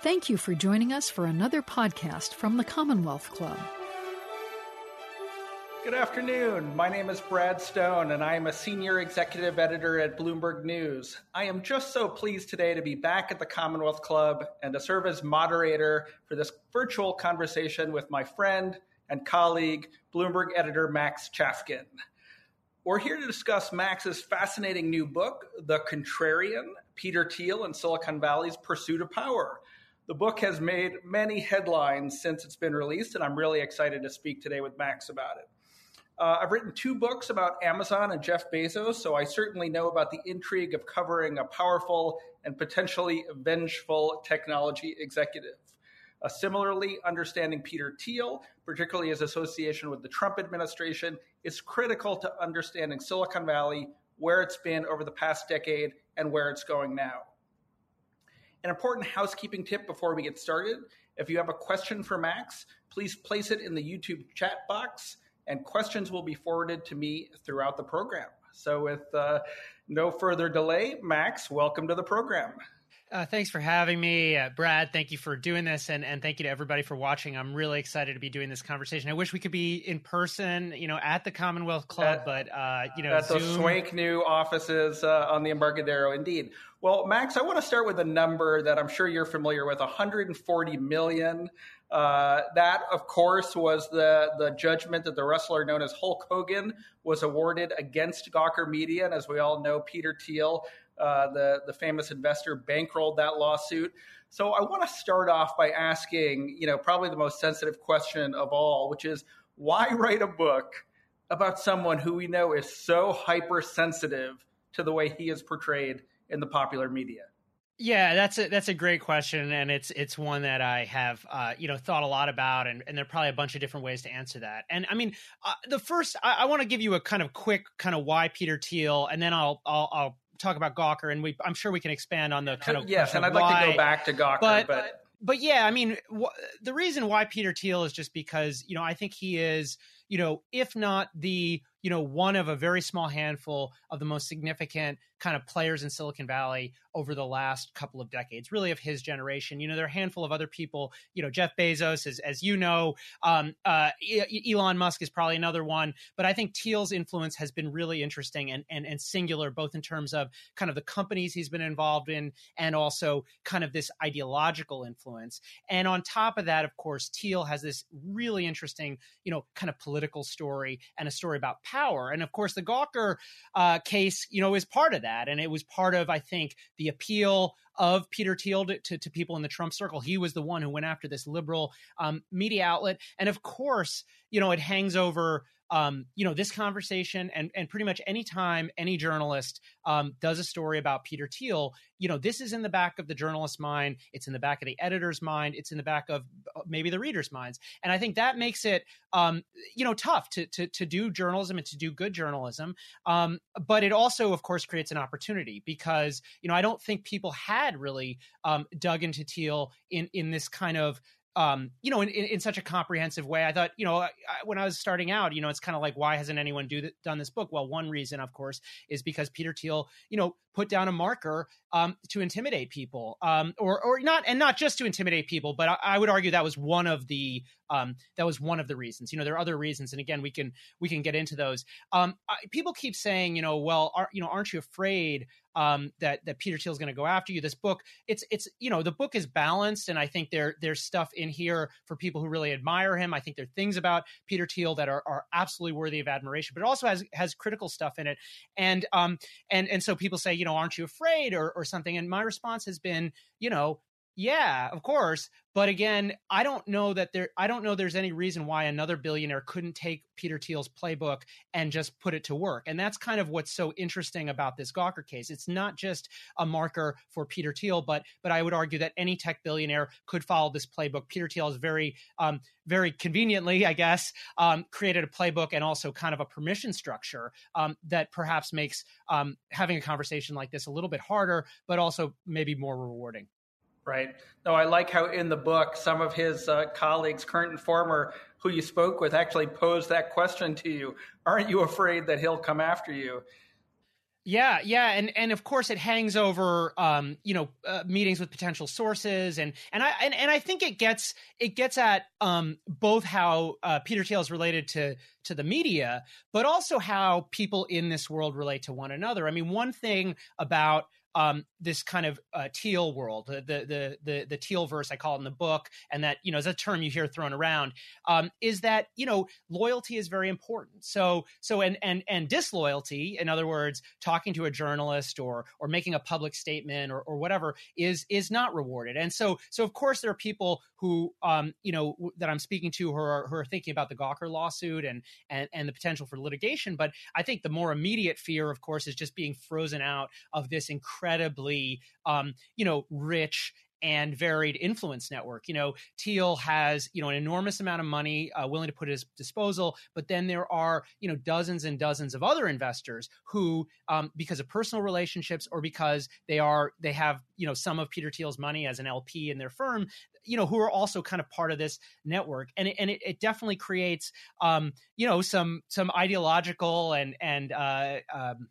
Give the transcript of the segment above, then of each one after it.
Thank you for joining us for another podcast from the Commonwealth Club. Good afternoon. My name is Brad Stone, and I am a senior executive editor at Bloomberg News. I am just so pleased today to be back at the Commonwealth Club and to serve as moderator for this virtual conversation with my friend and colleague, Bloomberg editor Max Chafkin. We're here to discuss Max's fascinating new book, The Contrarian Peter Thiel and Silicon Valley's Pursuit of Power. The book has made many headlines since it's been released, and I'm really excited to speak today with Max about it. Uh, I've written two books about Amazon and Jeff Bezos, so I certainly know about the intrigue of covering a powerful and potentially vengeful technology executive. Uh, similarly, understanding Peter Thiel, particularly his association with the Trump administration, is critical to understanding Silicon Valley, where it's been over the past decade, and where it's going now. An important housekeeping tip before we get started if you have a question for Max, please place it in the YouTube chat box and questions will be forwarded to me throughout the program. So, with uh, no further delay, Max, welcome to the program. Uh, thanks for having me, uh, Brad. Thank you for doing this, and and thank you to everybody for watching. I'm really excited to be doing this conversation. I wish we could be in person, you know, at the Commonwealth Club, at, but uh, you know, at Zoom... the swank new offices uh, on the Embarcadero. Indeed. Well, Max, I want to start with a number that I'm sure you're familiar with: 140 million. Uh, that, of course, was the the judgment that the wrestler known as Hulk Hogan was awarded against Gawker Media, and as we all know, Peter Thiel uh, the, the famous investor, bankrolled that lawsuit. So I want to start off by asking, you know, probably the most sensitive question of all, which is why write a book about someone who we know is so hypersensitive to the way he is portrayed in the popular media? Yeah, that's a that's a great question, and it's it's one that I have uh, you know thought a lot about, and, and there are probably a bunch of different ways to answer that. And I mean, uh, the first I, I want to give you a kind of quick kind of why Peter Thiel, and then I'll I'll, I'll talk about Gawker, and we I'm sure we can expand on the kind of yes, and I'd why, like to go back to Gawker, but. but... but yeah, I mean, wh- the reason why Peter Thiel is just because you know I think he is you know if not the you know one of a very small handful of the most significant kind of players in Silicon Valley over the last couple of decades, really of his generation. You know, there are a handful of other people. You know, Jeff Bezos, as as you know, um, uh, Elon Musk is probably another one. But I think Thiel's influence has been really interesting and and and singular, both in terms of kind of the companies he's been involved in, and also kind of this ideological influence. And on top of that, of course, Thiel has this really interesting, you know, kind of political story and a story about power. And of course, the Gawker uh, case, you know, is part of that. And it was part of, I think, the appeal of Peter Thiel to, to, to people in the Trump circle. He was the one who went after this liberal um, media outlet. And of course, you know, it hangs over um, you know, this conversation and and pretty much any time any journalist um, does a story about Peter Thiel, you know, this is in the back of the journalist's mind. It's in the back of the editor's mind. It's in the back of uh, maybe the reader's minds. And I think that makes it, um, you know, tough to, to, to do journalism and to do good journalism. Um, but it also, of course, creates an opportunity because, you know, I don't think people had really um, dug into Thiel in, in this kind of um, you know, in, in, in, such a comprehensive way. I thought, you know, I, when I was starting out, you know, it's kind of like, why hasn't anyone do th- done this book? Well, one reason, of course, is because Peter Thiel, you know, put down a marker um, to intimidate people, um, or or not, and not just to intimidate people, but I, I would argue that was one of the um, that was one of the reasons. You know, there are other reasons, and again, we can we can get into those. Um, people keep saying, you know, well, are, you know, aren't you afraid um, that that Peter Thiel is going to go after you. This book, it's it's you know the book is balanced, and I think there there's stuff in here for people who really admire him. I think there are things about Peter Thiel that are, are absolutely worthy of admiration, but it also has has critical stuff in it, and um and and so people say you know aren't you afraid or or something, and my response has been you know yeah, of course. But again, I don't know that there I don't know there's any reason why another billionaire couldn't take Peter Thiel's playbook and just put it to work. And that's kind of what's so interesting about this Gawker case. It's not just a marker for Peter Thiel, but but I would argue that any tech billionaire could follow this playbook. Peter Thiel is very um, very conveniently, I guess, um, created a playbook and also kind of a permission structure um, that perhaps makes um, having a conversation like this a little bit harder, but also maybe more rewarding right? No, I like how in the book some of his uh, colleagues, current and former, who you spoke with, actually posed that question to you. Aren't you afraid that he'll come after you? Yeah, yeah, and and of course it hangs over, um, you know, uh, meetings with potential sources, and and I and, and I think it gets it gets at um, both how uh, Peter Thiel is related to to the media, but also how people in this world relate to one another. I mean, one thing about um, this kind of uh, Thiel world, the, the the the Thiel verse I call it in the book, and that you know is a term you hear thrown around, um, is that you know loyalty is very important. So so and and and disloyalty, in other words, talking to a journalist or or making a public statement or, or whatever is is not rewarded. And so so of course there are people who um, you know that I'm speaking to who are who are thinking about the Gawker lawsuit and and and the potential for litigation. But I think the more immediate fear, of course, is just being frozen out of this incredibly um, you know rich and varied influence network. You know, Thiel has you know an enormous amount of money uh, willing to put at his disposal, but then there are you know dozens and dozens of other investors who, um, because of personal relationships or because they are they have you know some of Peter Thiel's money as an LP in their firm, you know who are also kind of part of this network, and it, and it, it definitely creates um, you know some some ideological and and uh, um,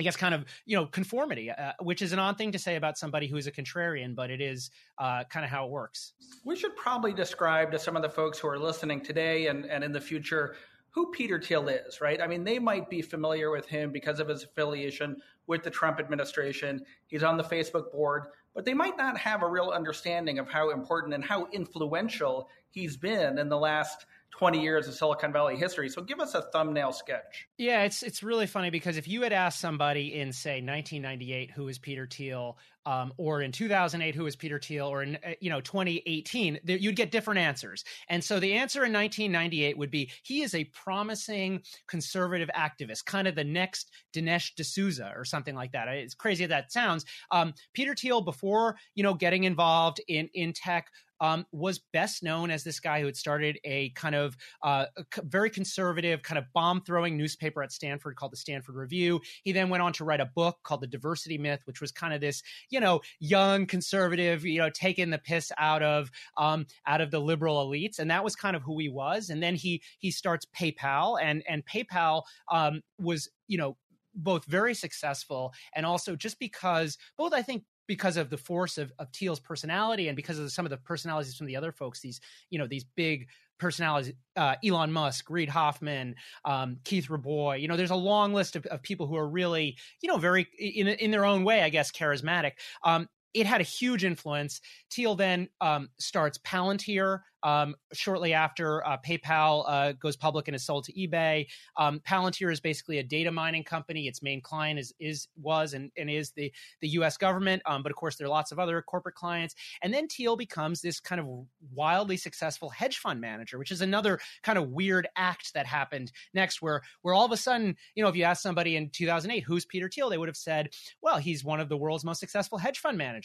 I guess kind of you know conformity, uh, which is an odd thing to say about somebody who is a contrarian, but it is uh, kind of how it works. We should probably describe to some of the folks who are listening today and, and in the future who Peter Thiel is, right? I mean, they might be familiar with him because of his affiliation with the Trump administration. He's on the Facebook board, but they might not have a real understanding of how important and how influential he's been in the last 20 years of Silicon Valley history. So give us a thumbnail sketch. Yeah, it's it's really funny because if you had asked somebody in say 1998 who is Peter Thiel, um, or in 2008 who is Peter Thiel, or in uh, you know 2018, you'd get different answers. And so the answer in 1998 would be he is a promising conservative activist, kind of the next Dinesh D'Souza or something like that. It's crazy that sounds. Um, Peter Thiel before you know getting involved in in tech um, was best known as this guy who had started a kind of uh, a very conservative, kind of bomb throwing newspaper at Stanford called the Stanford Review. He then went on to write a book called The Diversity Myth, which was kind of this, you know, young conservative, you know, taking the piss out of um, out of the liberal elites, and that was kind of who he was. And then he he starts PayPal, and and PayPal um, was you know both very successful and also just because both I think because of the force of, of Thiel's personality and because of some of the personalities from the other folks, these, you know, these big personalities, uh, Elon Musk, Reid Hoffman, um, Keith Rabois, you know, there's a long list of, of, people who are really, you know, very in, in their own way, I guess, charismatic. Um, it had a huge influence. Thiel then um, starts Palantir um, shortly after uh, PayPal uh, goes public and is sold to eBay. Um, Palantir is basically a data mining company. Its main client is is was and, and is the the U.S. government, um, but of course there are lots of other corporate clients. And then Thiel becomes this kind of wildly successful hedge fund manager, which is another kind of weird act that happened next, where where all of a sudden, you know, if you ask somebody in 2008 who's Peter Thiel, they would have said, well, he's one of the world's most successful hedge fund managers.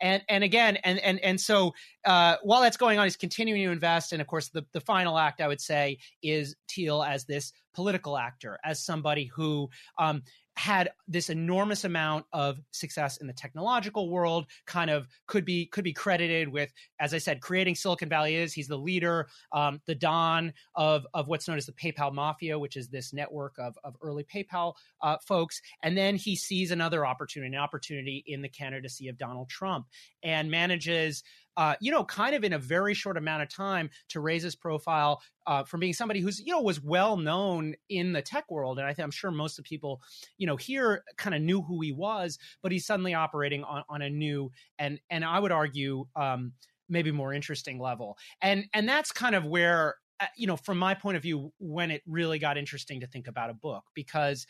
And and again, and and and so uh, while that's going on, he's continuing to invest. And of course, the, the final act, I would say, is Thiel as this political actor, as somebody who um, had this enormous amount of success in the technological world kind of could be could be credited with as i said creating silicon valley is. He's the leader um, the don of of what's known as the paypal mafia which is this network of, of early paypal uh, folks. And then he sees another opportunity an opportunity in the candidacy of donald trump and manages uh, you know, kind of in a very short amount of time to raise his profile uh, from being somebody who's, you know, was well known in the tech world. And I think I'm sure most of people, you know, here kind of knew who he was, but he's suddenly operating on, on a new and and I would argue um, maybe more interesting level. And and that's kind of where uh, you know, from my point of view, when it really got interesting to think about a book, because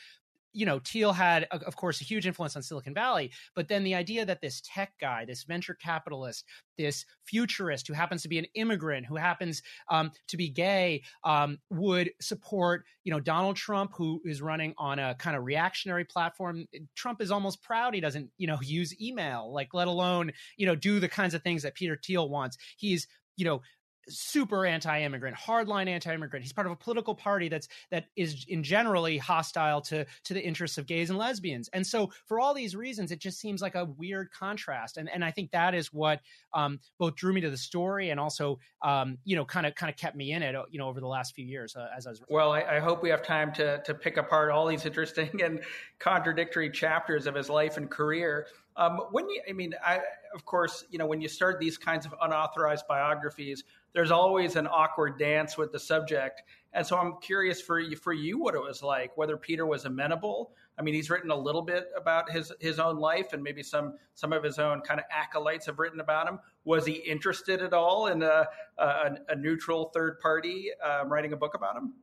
you know, Thiel had, of course, a huge influence on Silicon Valley, but then the idea that this tech guy, this venture capitalist, this futurist who happens to be an immigrant, who happens um, to be gay, um, would support, you know, Donald Trump, who is running on a kind of reactionary platform. Trump is almost proud he doesn't, you know, use email, like let alone, you know, do the kinds of things that Peter Thiel wants. He's, you know, super anti-immigrant, hardline anti-immigrant. He's part of a political party that's that is in generally hostile to to the interests of gays and lesbians. And so, for all these reasons, it just seems like a weird contrast. And and I think that is what um, both drew me to the story and also um, you know kind of kind of kept me in it you know over the last few years uh, as I was. Well, I, I hope we have time to to pick apart all these interesting and contradictory chapters of his life and career. Um, when you, I mean, I, of course, you know, when you start these kinds of unauthorized biographies, there's always an awkward dance with the subject. And so I'm curious for you, for you, what it was like, whether Peter was amenable. I mean, he's written a little bit about his his own life, and maybe some some of his own kind of acolytes have written about him. Was he interested at all in a a, a neutral third party um, writing a book about him?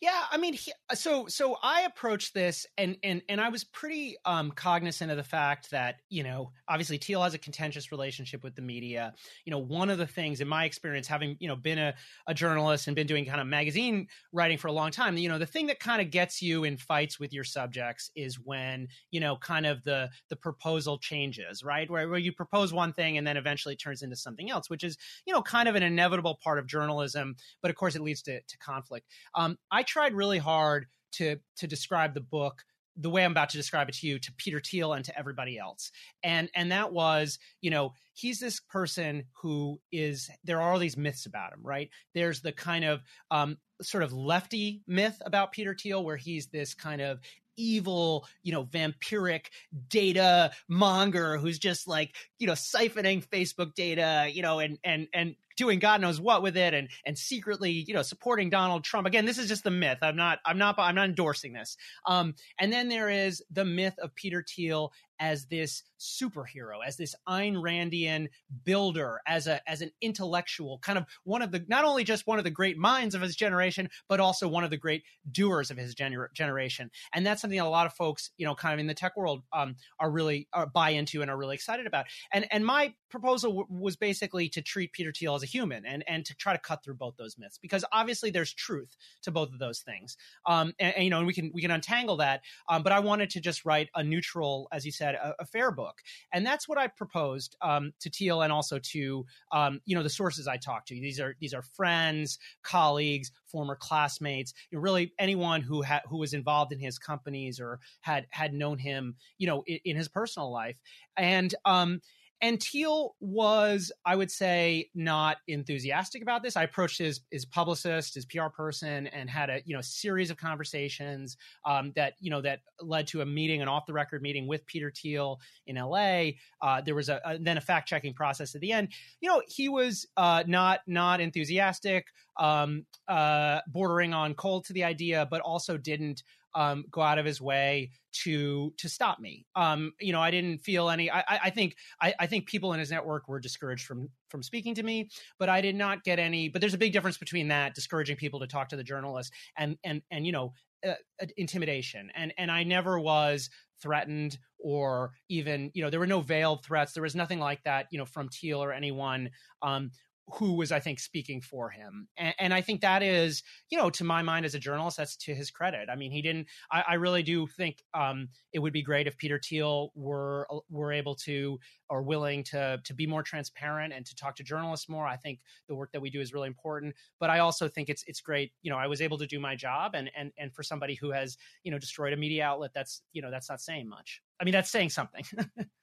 Yeah, I mean, he, so so I approached this, and and and I was pretty um, cognizant of the fact that you know, obviously, Thiel has a contentious relationship with the media. You know, one of the things in my experience, having you know been a, a journalist and been doing kind of magazine writing for a long time, you know, the thing that kind of gets you in fights with your subjects is when you know, kind of the the proposal changes, right? Where where you propose one thing and then eventually it turns into something else, which is you know, kind of an inevitable part of journalism, but of course, it leads to, to conflict. Um, I tried really hard to to describe the book the way I'm about to describe it to you to Peter Thiel and to everybody else. And and that was, you know, he's this person who is there are all these myths about him, right? There's the kind of um sort of lefty myth about Peter Thiel where he's this kind of evil, you know, vampiric data monger who's just like, you know, siphoning Facebook data, you know, and and and doing God knows what with it and and secretly, you know, supporting Donald Trump. Again, this is just the myth. I'm not I'm not I'm not endorsing this. Um, and then there is the myth of Peter Thiel as this superhero, as this Ayn Randian builder, as a as an intellectual, kind of one of the not only just one of the great minds of his generation, but also one of the great doers of his gener- generation. And that's something a lot of folks, you know, kind of in the tech world, um, are really are buy into and are really excited about. And and my proposal w- was basically to treat Peter Thiel as a human and and to try to cut through both those myths because obviously there's truth to both of those things. Um, and, and you know, and we can we can untangle that. Um, but I wanted to just write a neutral, as you said, a, a fair book, and that's what I proposed um, to Thiel and also to um, you know the sources I talked to. These are these are friends, colleagues, former classmates, you know, really anyone who had who was involved in his companies or had had known him, you know, in, in his personal life, and um, and Thiel was, I would say, not enthusiastic about this. I approached his his publicist, his PR person, and had a you know series of conversations um, that you know that led to a meeting, an off the record meeting with Peter Thiel in L.A. Uh, there was a, a, then a fact checking process at the end. You know, he was uh, not not enthusiastic, um, uh, bordering on cold to the idea, but also didn't um, go out of his way to to stop me. Um, you know, I didn't feel any. I, I think I, I, think people in his network were discouraged from from speaking to me, but I did not get any. But there's a big difference between that discouraging people to talk to the journalist and and and you know uh, intimidation. And and I never was threatened or even you know there were no veiled threats. There was nothing like that. You know from Thiel or anyone. Um, who was I think speaking for him, and, and, I think that is, you know, to my mind as a journalist, that's to his credit. I mean, he didn't. I, I really do think um, it would be great if Peter Thiel were were able to or willing to to be more transparent and to talk to journalists more. I think the work that we do is really important, but I also think it's it's great. You know, I was able to do my job, and and and for somebody who has you know destroyed a media outlet, that's you know that's not saying much. I mean, that's saying something.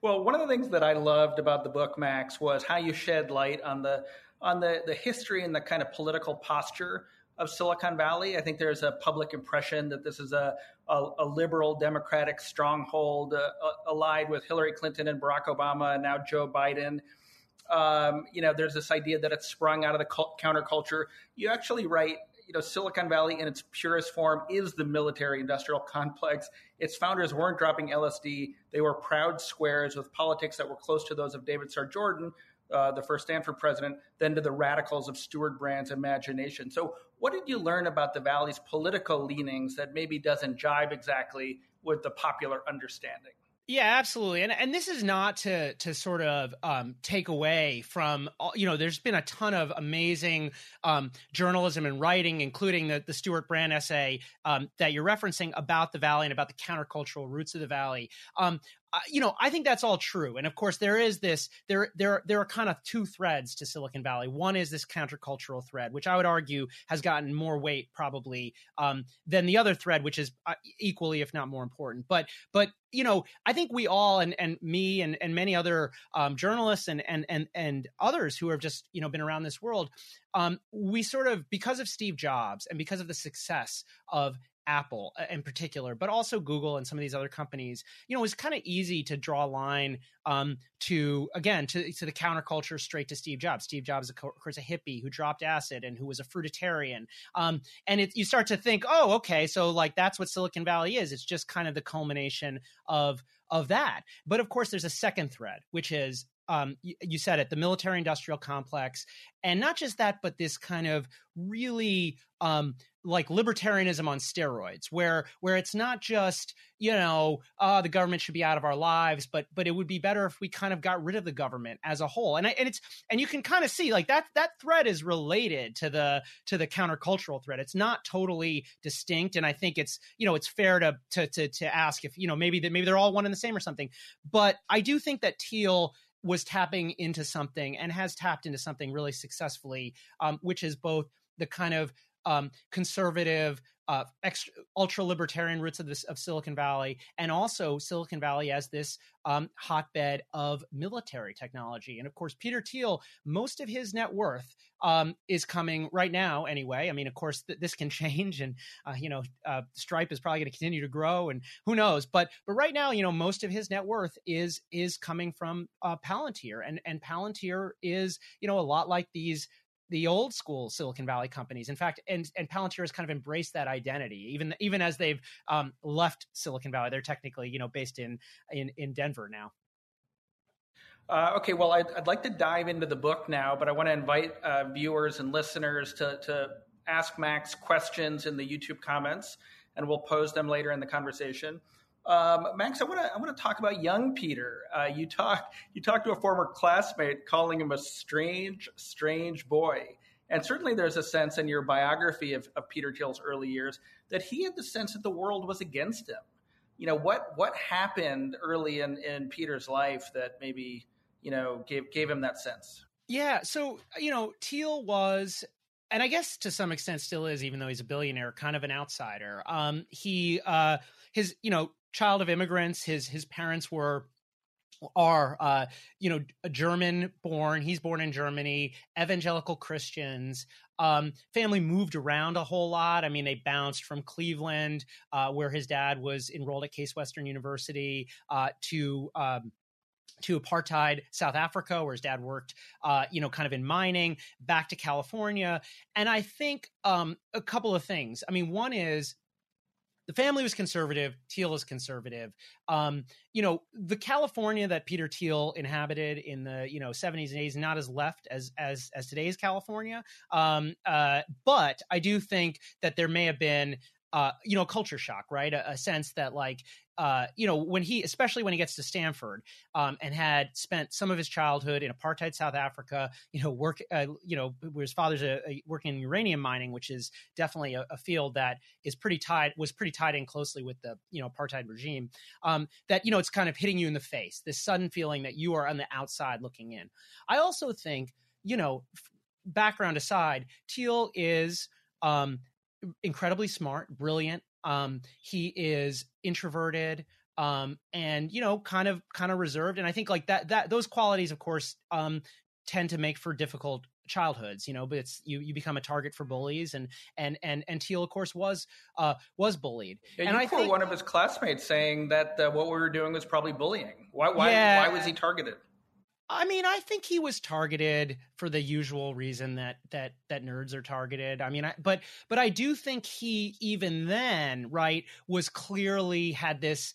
Well, one of the things that I loved about the book, Max, was how you shed light on the on the, the history and the kind of political posture of Silicon Valley. I think there's a public impression that this is a, a, a liberal democratic stronghold uh, uh allied with Hillary Clinton and Barack Obama and now Joe Biden. Um, you know, there's this idea that it's sprung out of the cult- counterculture. You actually write you know, Silicon Valley in its purest form is the military industrial complex. Its founders weren't dropping LSD. They were proud squares with politics that were close to those of David Starr Jordan, uh, the first Stanford president, then to the radicals of Stewart Brand's imagination. So, what did you learn about the Valley's political leanings that maybe doesn't jibe exactly with the popular understanding? Yeah, absolutely. And and this is not to to sort of um, take away from you know there's been a ton of amazing um, journalism and writing, including the the Stewart Brand essay um, that you're referencing about the valley and about the countercultural roots of the valley. You know, I think that's all true. And of course, there is this there there there are kind of two threads to Silicon Valley. One is this countercultural thread, which I would argue has gotten more weight probably um, than the other thread, which is uh, equally, if not more important. But but you know, I think we all and and me and and many other um, journalists and and and and others who have just you know been around this world, um, we sort of because of Steve Jobs and because of the success of Apple uh, in particular, but also Google and some of these other companies, you know, it was kind of easy to draw a line um, to again to, to the counterculture straight to Steve Jobs. Steve Jobs, of course, a hippie who dropped acid and who was a fruitarian. Um, and it, you start to think, oh, okay, so like that's what Silicon Valley is. It's just kind of the culmination of of that. But of course, there's a second thread, which is um, you, you, said it, the military industrial complex. And not just that, but this kind of really um, like libertarianism on steroids, where where it's not just you know uh, the government should be out of our lives, but but it would be better if we kind of got rid of the government as a whole. And I, and it's and you can kind of see like that that thread is related to the to the countercultural thread. It's not totally distinct, and I think it's you know it's fair to to to, to ask if you know maybe that maybe they're all one and the same or something. But I do think that Thiel was tapping into something and has tapped into something really successfully, um, which is both the kind of um, conservative, uh, ultra libertarian roots of this of Silicon Valley, and also Silicon Valley as this um, hotbed of military technology. And of course, Peter Thiel, most of his net worth um, is coming right now. Anyway, I mean, of course, th- this can change, and uh, you know, uh, Stripe is probably going to continue to grow, and who knows? But but right now, you know, most of his net worth is is coming from uh, Palantir, and and Palantir is you know a lot like these the old school Silicon Valley companies. In fact, and and Palantir has kind of embraced that identity, even even as they've um, left Silicon Valley. They're technically you know based in in in Denver now. Uh, okay, well, I'd, I'd, like to dive into the book now, but I want to invite uh, viewers and listeners to, to ask Max questions in the YouTube comments, and we'll pose them later in the conversation. Um, Max, I want to I want to talk about young Peter. Uh, you talk you talked to a former classmate, calling him a strange, strange boy. And certainly, there's a sense in your biography of, of Peter Thiel's early years that he had the sense that the world was against him. You know what what happened early in, in Peter's life that maybe you know gave gave him that sense. Yeah, so you know, Thiel was and I guess to some extent still is, even though he's a billionaire, kind of an outsider. Um, he, uh, his, you know, child of immigrants. His his parents were are uh, you know a German born. He's born in Germany. Evangelical Christians. Um, family moved around a whole lot. I mean, they bounced from Cleveland, uh, where his dad was enrolled at Case Western University, uh, to um, to apartheid South Africa, where his dad worked, uh, you know, kind of in mining, back to California. And I think um, a couple of things. I mean, one is the family was conservative. Thiel is conservative. Um, you know, the California that Peter Thiel inhabited in the you know 70s and 80s not as left as as as today's California. Um, uh, but I do think that there may have been uh, you know, culture shock, right? A, a, sense that like uh, you know, when he, especially when he gets to Stanford, um, and had spent some of his childhood in apartheid South Africa, you know, work, uh, you know, where his father's a, a working in uranium mining, which is definitely a, a, field that is pretty tied, was pretty tied in closely with the, you know, apartheid regime. Um, that you know, it's kind of hitting you in the face, this sudden feeling that you are on the outside looking in. I also think, you know, background aside, Thiel is um, incredibly smart, brilliant, um, he is introverted um, and you know kind of kind of reserved and i think like that that those qualities of course um, tend to make for difficult childhoods you know but it's you you become a target for bullies and and and and Thiel of course was uh was bullied yeah, and I think one of his classmates saying that uh, what we were doing was probably bullying. Why why yeah, why was he targeted I mean, I think he was targeted for the usual reason that that that nerds are targeted. I mean, I, but but I do think he even then, right, was clearly had this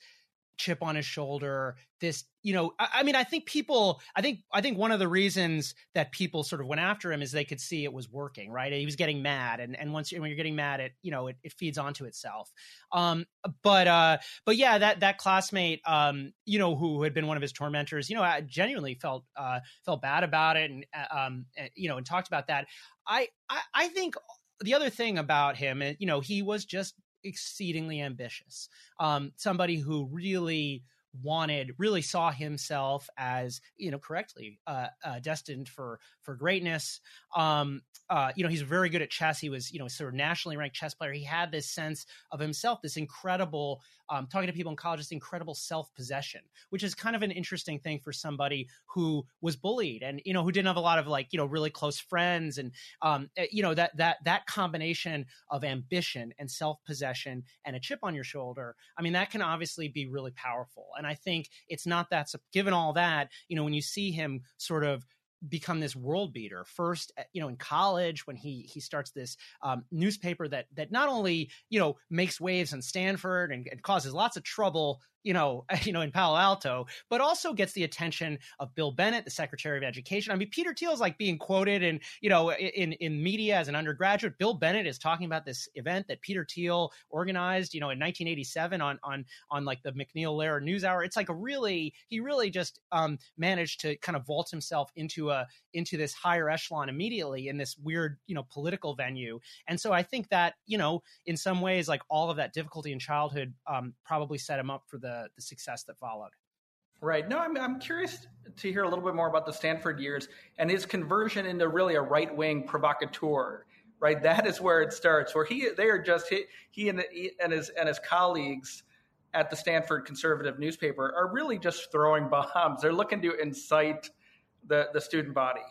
chip on his shoulder this you know I, I, mean i think people i think i think one of the reasons that people sort of went after him is they could see it was working right? He was getting mad and and once when you're getting mad it you know it, it feeds onto itself. Um but uh but yeah that that classmate um you know who had been one of his tormentors you know I genuinely felt uh felt bad about it and uh, um you know and talked about that. I i, I think the other thing about him, you know, he was just exceedingly ambitious. Um, somebody who really wanted really saw himself as you know correctly uh, uh, destined for for greatness. Um, uh, you know he's very good at chess. He was you know sort of nationally ranked chess player. He had this sense of himself this incredible um, talking to people in college this incredible self-possession which is kind of an interesting thing for somebody who was bullied and you know who didn't have a lot of like you know really close friends and um, eh, you know that that that combination of ambition and self-possession and a chip on your shoulder. I mean that can obviously be really powerful. And I think it's not that, given all that, you know, when you see him sort of become this world beater first eh, you know in college when he he starts this um, newspaper that that not only you know makes waves in stanford and, and causes lots of trouble you know, you know, in Palo Alto, but also gets the attention of Bill Bennett, the Secretary of Education. I mean, Peter Thiel is like being quoted in, you know, in in media as an undergraduate. Bill Bennett is talking about this event that Peter Thiel organized, you know, in 1987 on on on like the MacNeil Lehrer News Hour. It's like a really he really just um, managed to kind of vault himself into a into this higher echelon immediately in this weird, you know, political venue. And so I think that you know, in some ways, like all of that difficulty in childhood um, probably set him up for the the success that followed. Right. No, I'm I'm curious to hear a little bit more about the Stanford years and his conversion into really a right wing provocateur. Right. That is where it starts. Where he they are just he, he and and his and his colleagues at the Stanford conservative newspaper are really just throwing bombs. They're looking to incite the the student body.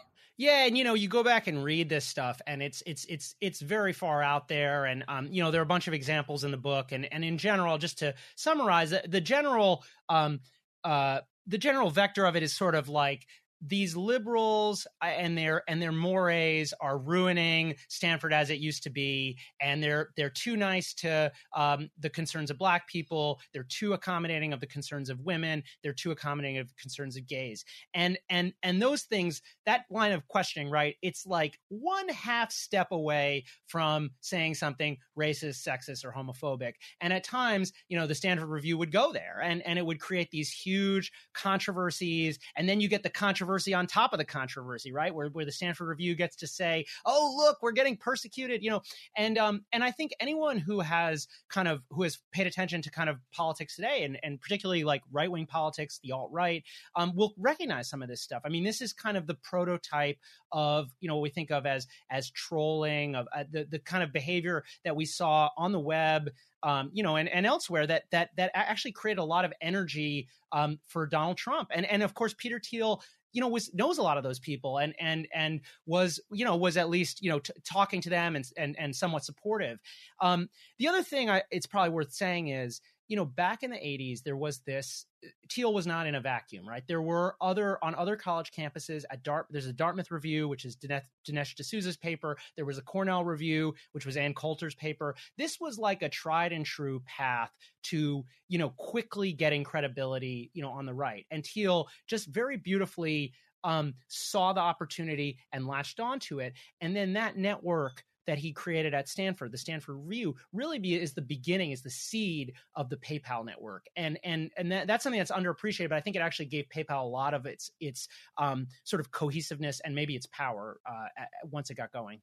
Yeah, and you know, you go back and read this stuff, and it's it's it's it's very far out there, and um, you know, there are a bunch of examples in the book, and and in general, just to summarize, the general um, uh, the general vector of it is sort of like these liberals uh, and their and their mores are ruining Stanford as it used to be, and they're they're too nice to um, the concerns of black people. They're too accommodating of the concerns of women. They're too accommodating of concerns of gays. And and and those things, that line of questioning, right? It's like one half step away from saying something racist, sexist, or homophobic. And at times, you know, the Stanford Review would go there, and and it would create these huge controversies, and then you get the controversy controversy on top of the controversy, right? Where where the Stanford Review gets to say, "Oh, look, we're getting persecuted," you know, and um and I think anyone who has kind of who has paid attention to kind of politics today, and and particularly like right wing politics, the alt right, um, will recognize some of this stuff. I mean, this is kind of the prototype of you know what we think of as as trolling of uh, the the kind of behavior that we saw on the web um, you know, and, and elsewhere that that that actually created a lot of energy um, for Donald Trump, and and of course Peter Thiel you know was knows a lot of those people and and and was you know was at least you know t- talking to them and and and somewhat supportive. Um the other thing I, it's probably worth saying is you know, back in the 80s, there was this Thiel was not in a vacuum, right? There were other on other college campuses at Dart. There's a Dartmouth review, which is Dinesh, Dinesh D'Souza's paper. There was a Cornell review, which was Ann Coulter's paper. This was like a tried and true path to, you know, quickly getting credibility, you know, on the right. And Thiel just very beautifully um, saw the opportunity and latched onto it. And then that network that he created at Stanford, the Stanford Review, really be, is the beginning, is the seed of the PayPal network, and and and that, that's something that's underappreciated. But I think it actually gave PayPal a lot of its its um, sort of cohesiveness and maybe its power uh, once it got going.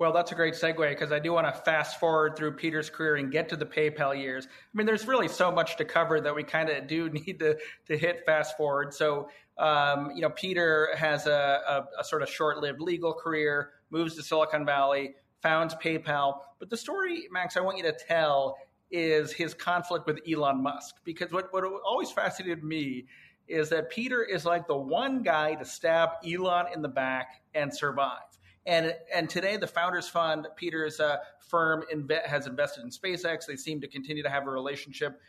Well, that's a great segue because I do want to fast forward through Peter's career and get to the PayPal years. I mean, there's really so much to cover that we kind of do need to to hit fast forward. So, um, you know, Peter has a, a, a sort of short-lived legal career moves to Silicon Valley, founds PayPal. But the story, Max, I want you to tell is his conflict with Elon Musk. Because what, what always fascinated me is that Peter is like the one guy to stab Elon in the back and survive. And, and today, the Founders Fund, Peter's uh, firm, has invested in SpaceX. They seem to continue to have a relationship.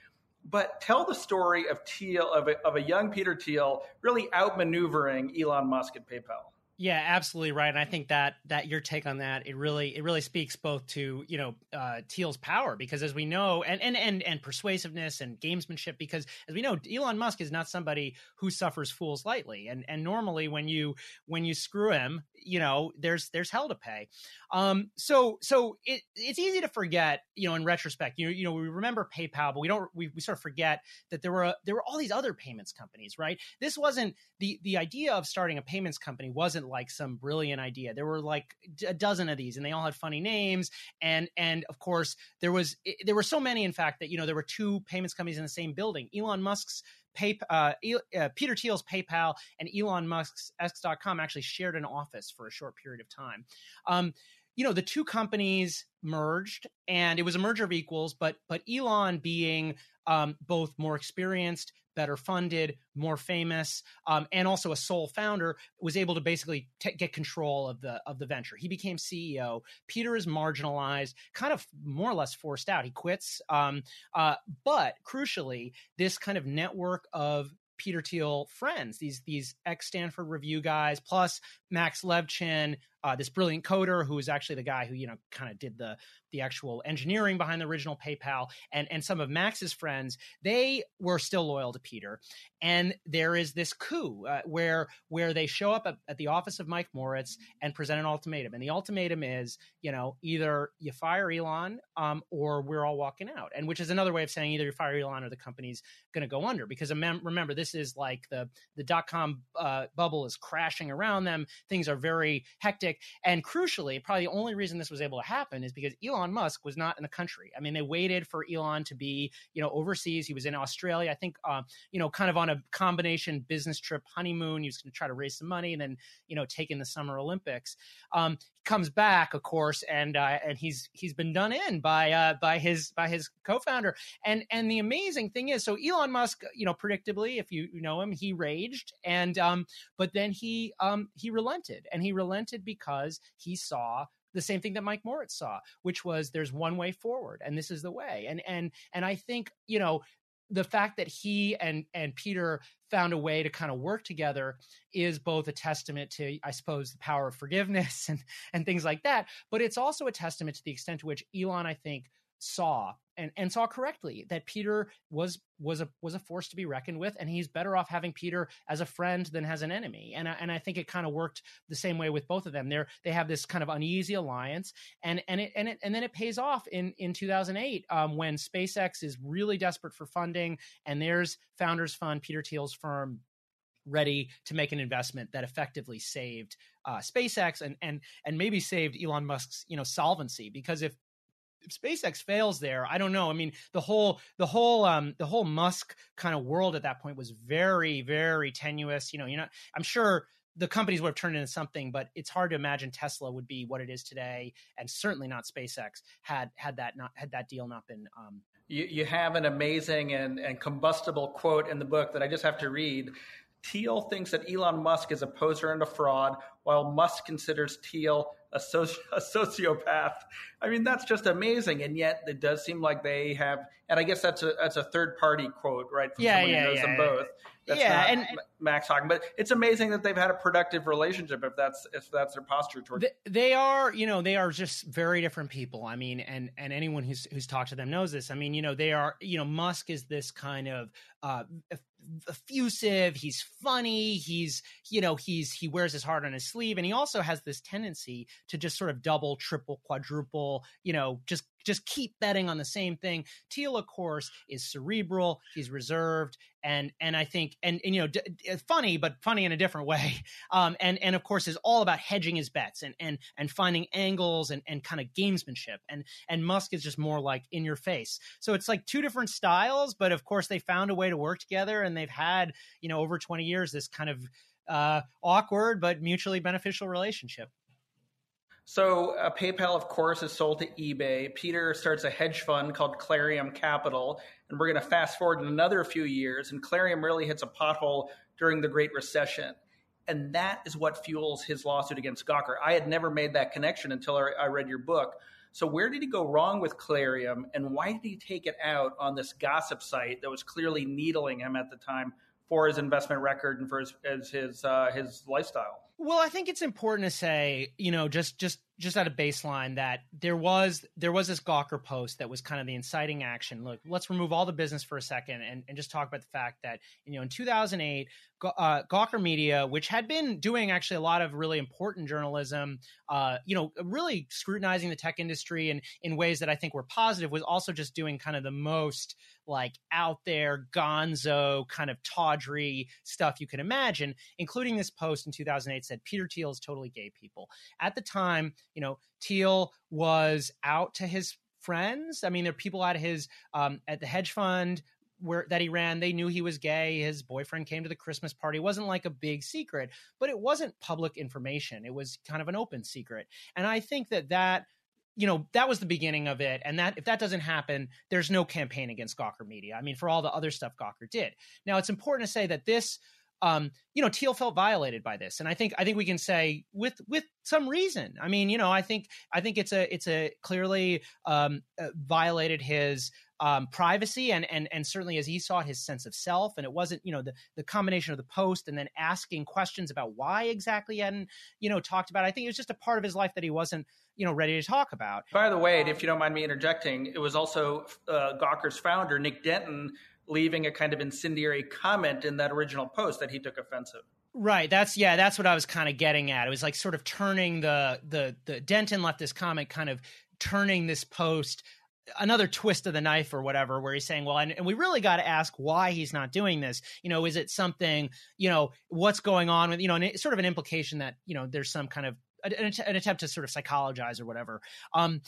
But tell the story of Thiel, of a, of a young Peter Thiel really outmaneuvering Elon Musk at PayPal. Yeah, absolutely right. And I think that that your take on that it really it really speaks both to you know uh, Thiel's power because as we know and and and and persuasiveness and gamesmanship because as we know Elon Musk is not somebody who suffers fools lightly and and normally when you when you screw him you know there's there's hell to pay. Um, so so it, it's easy to forget you know in retrospect you you know we remember PayPal but we don't we, we sort of forget that there were there were all these other payments companies right. This wasn't the the idea of starting a payments company wasn't like some brilliant idea. There were like a dozen of these, and they all had funny names. And and of course, there was there were so many, in fact, that you know there were two payments companies in the same building. Elon Musk's Pay, uh, uh, Peter Thiel's PayPal and Elon Musk's X.com actually shared an office for a short period of time. Um, you know, the two companies merged, and it was a merger of equals. But but Elon being um, both more experienced, better funded, more famous, um, and also a sole founder, was able to basically t- get control of the of the venture. He became CEO. Peter is marginalized, kind of more or less forced out. He quits. Um, uh, but crucially, this kind of network of Peter Thiel friends, these these ex Stanford review guys, plus Max Levchin, uh, this brilliant coder who is actually the guy who you know kind of did the the actual engineering behind the original PayPal, and and some of Max's friends, they were still loyal to Peter. And there is this coup uh, where where they show up at, at, the office of Mike Moritz and present an ultimatum, and the ultimatum is, you know, either you fire Elon, um, or we're all walking out, and which is another way of saying either you fire Elon or the company's going to go under. Because remember, this is like the the dot com uh, bubble is crashing around them. Things are very hectic, and crucially, probably the only reason this was able to happen is because Elon Musk was not in the country. I mean, they waited for Elon to be, you know, overseas. He was in Australia, I think, uh, you know, kind of on a combination business trip honeymoon. He was going to try to raise some money and then, you know, take in the Summer Olympics. Um, comes back, of course, and uh, and he's he's been done in by uh, by his by his co-founder. And and the amazing thing is, so Elon Musk, you know, predictably, if you know him, he raged, and um, but then he um he relented, and he relented because he saw the same thing that Mike Moritz saw, which was there's one way forward and this is the way. And and and I think, you know, the fact that he and and Peter found a way to kind of work together is both a testament to i suppose the power of forgiveness and and things like that but it's also a testament to the extent to which elon i think saw and, and saw correctly that Peter was was a was a force to be reckoned with, and he's better off having Peter as a friend than as an enemy. And I, and I think it kind of worked the same way with both of them. They're, they have this kind of uneasy alliance, and and it and it and then it pays off in in 2008 um, when SpaceX is really desperate for funding, and there's Founders Fund, Peter Thiel's firm, ready to make an investment that effectively saved uh, SpaceX and and and maybe saved Elon Musk's you know solvency because if if SpaceX fails there, I don't know. I mean, the whole the whole um the whole Musk kind of world at that point was very very tenuous. You know, you know, I'm sure the companies would have turned into something, but it's hard to imagine Tesla would be what it is today, and certainly not SpaceX had had that not had that deal not been. Um, you, you have an amazing and, and combustible quote in the book that I just have to read. Thiel thinks that Elon Musk is a poser and a fraud, while Musk considers Thiel a, soci- a sociopath. I mean, that's just amazing. And yet, it does seem like they have, and I guess that's a that's a third party quote, right? From yeah, someone yeah, who knows yeah, them both. That's yeah, and Max Hawking, but it's amazing that they've had a productive relationship. If that's if that's their posture towards, they are, you know, they are just very different people. I mean, and and anyone who's who's talked to them knows this. I mean, you know, they are, you know, Musk is this kind of uh, effusive. He's funny. He's, you know, he's he wears his heart on his sleeve, and he also has this tendency to just sort of double, triple, quadruple, you know, just just keep betting on the same thing. Thiel, of course, is cerebral. He's reserved, and and I think and, and you know d- d- funny, but funny in a different way. Um, and and of course is all about hedging his bets and and and finding angles and and kind of gamesmanship. And and Musk is just more like in your face. So it's like two different styles, but of course they found a way to work together, and they've had you know over twenty years this kind of uh, awkward but mutually beneficial relationship. So uh, PayPal, of course, is sold to eBay. Peter starts a hedge fund called Clarium Capital, and we're going to fast forward in another few years, and Clarium really hits a pothole during the Great Recession. And that is what fuels his lawsuit against Gawker. I had never made that connection until I read your book. So, where did he go wrong with Clarium, and why did he take it out on this gossip site that was clearly needling him at the time for his investment record and for his his, uh, his lifestyle? Well, I think it's important to say, you know, just just just at a baseline that there was there was this Gawker post that was kind of the inciting action. Look, let's remove all the business for a second and, and just talk about the fact that you know in 2008, uh, Gawker Media, which had been doing actually a lot of really important journalism, uh, you know, really scrutinizing the tech industry and in ways that I think were positive, was also just doing kind of the most like out there gonzo kind of tawdry stuff you can imagine, including this post in 2008 said Peter Thiel is totally gay people. At the time, you know, Thiel was out to his friends. I mean, there are people at his um, at the hedge fund where that he ran. They knew he was gay. His boyfriend came to the Christmas party. It wasn't like a big secret, but it wasn't public information. It was kind of an open secret. And I think that that you know that was the beginning of it and that if that doesn't happen there's no campaign against gawker media i mean for all the other stuff gawker did now it's important to say that this um, you know, Thiel felt violated by this, and I think I think we can say with with some reason. I mean, you know, I think I think it's a it's a clearly um, uh, violated his um, privacy and and and certainly as he saw it, his sense of self. And it wasn't you know the the combination of the post and then asking questions about why exactly he hadn't you know talked about. It. I think it was just a part of his life that he wasn't you know ready to talk about. By the way, if you don't mind me interjecting, it was also uh, Gawker's founder Nick Denton leaving a kind of incendiary comment in that original post that he took offensive. Right. That's yeah. That's what I was kind of getting at. It was like sort of turning the the the Denton left this comment, kind of turning this post another twist of the knife or whatever where he's saying well and, and we really got to ask why he's not doing this you know is it something you know what's going on with you know and it's sort of an implication that you know there's some kind of an, an attempt to sort of psychologize or whatever um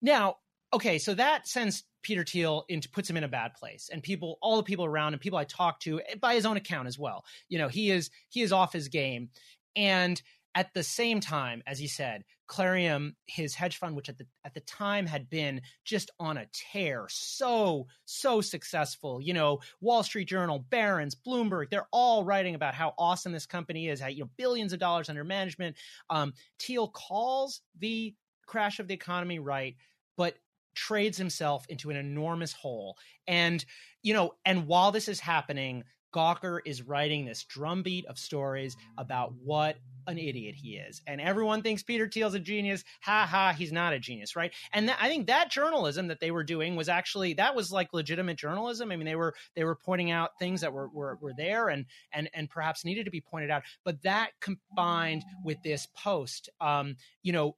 now okay so that sends Peter Thiel into puts him in a bad place, and people, all the people around and people I talk to, eh, by his own account as well. You know, he is he is off his game, and at the same time, as he said, Clarium, his hedge fund, which at the at the time had been just on a tear, so so successful. You know, Wall Street Journal, Barron's, Bloomberg, they're all writing about how awesome this company is, how you know billions of dollars under management. Um, Thiel calls the crash of the economy right, but trades himself into an enormous hole. And, you know, and while this is happening, Gawker is writing this drumbeat of stories about what an idiot he is. And everyone thinks Peter Thiel's a genius. Ha ha, he's not a genius, right? And th- I think that journalism that they were doing was actually that was like legitimate journalism. I mean, they were they were pointing out things that were were, were there and and and perhaps needed to be pointed out. But that combined with this post, um, you know,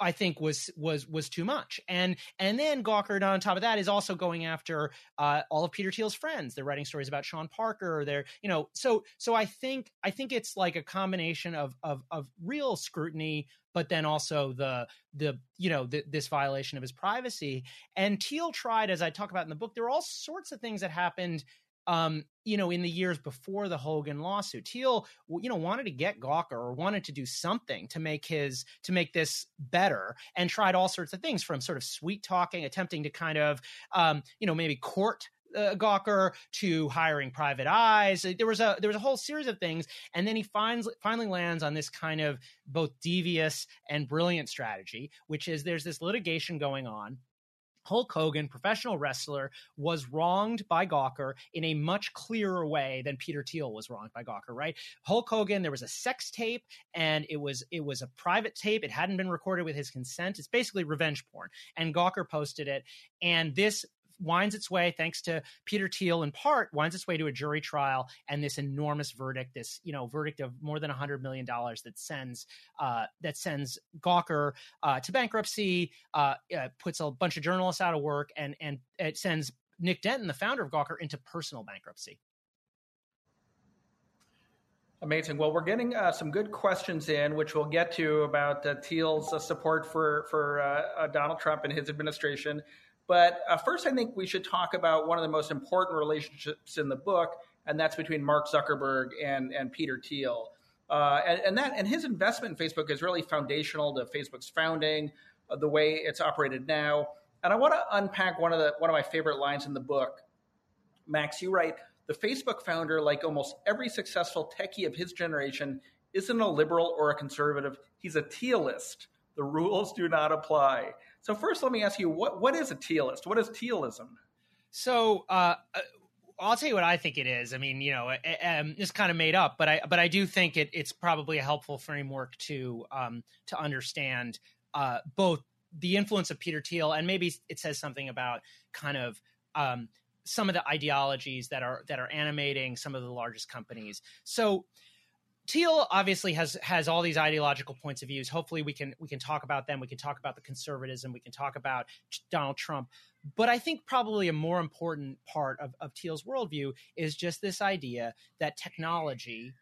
I think was was was too much. And and then Gawker on top of that is also going after uh, all of Peter Thiel's friends. They're writing stories about Sean Parker. They're you know so so I think I think it's like a combination of of of real scrutiny, but then also the the you know the, this violation of his privacy. And Thiel tried, as I talk about in the book, there are all sorts of things that happened um, you know, in the years before the Hogan lawsuit, Thiel, you know, wanted to get Gawker or wanted to do something to make his to make this better, and tried all sorts of things from sort of sweet talking, attempting to kind of, um, you know, maybe court uh, Gawker to hiring private eyes. There was a there was a whole series of things, and then he finds finally lands on this kind of both devious and brilliant strategy, which is there's this litigation going on Hulk Hogan, professional wrestler, was wronged by Gawker in a much clearer way than Peter Thiel was wronged by Gawker, right? Hulk Hogan, there was a sex tape and it was it was a private tape. It hadn't been recorded with his consent. It's basically revenge porn. And Gawker posted it. And this winds its way, thanks to Peter Thiel in part, winds its way to a jury trial and this enormous verdict, this you know verdict of more than hundred million dollars that sends uh, that sends Gawker uh, to bankruptcy, uh, uh, puts a bunch of journalists out of work, and and it sends Nick Denton, the founder of Gawker, into personal bankruptcy. Amazing. Well, we're getting uh, some good questions in, which we'll get to about uh, Thiel's uh, support for for uh, Donald Trump and his administration. But uh, first, I think we should talk about one of the most important relationships in the book, and that's between Mark Zuckerberg and, and Peter Thiel. Uh, and, and, that and his investment in Facebook is really foundational to Facebook's founding, uh, the way it's operated now. And I want to unpack one of the one of my favorite lines in the book. Max, you write, the Facebook founder, like almost every successful techie of his generation, isn't a liberal or a conservative. He's a Thielist. The rules do not apply. So first, let me ask you what what is a Thielist? What is Thielism? So. Uh, uh I'll tell you what I think it is. I mean, you know, um, it's kind of made up, but I but I do think it, it's probably a helpful framework to um, to understand uh, both the influence of Peter Thiel and maybe it says something about kind of um, some of the ideologies that are that are animating some of the largest companies. So Thiel obviously has has all these ideological points of views. Hopefully, we can we can talk about them. We can talk about the conservatism. We can talk about Donald Trump. But I think probably a more important part of, of Thiel's worldview is just this idea that technology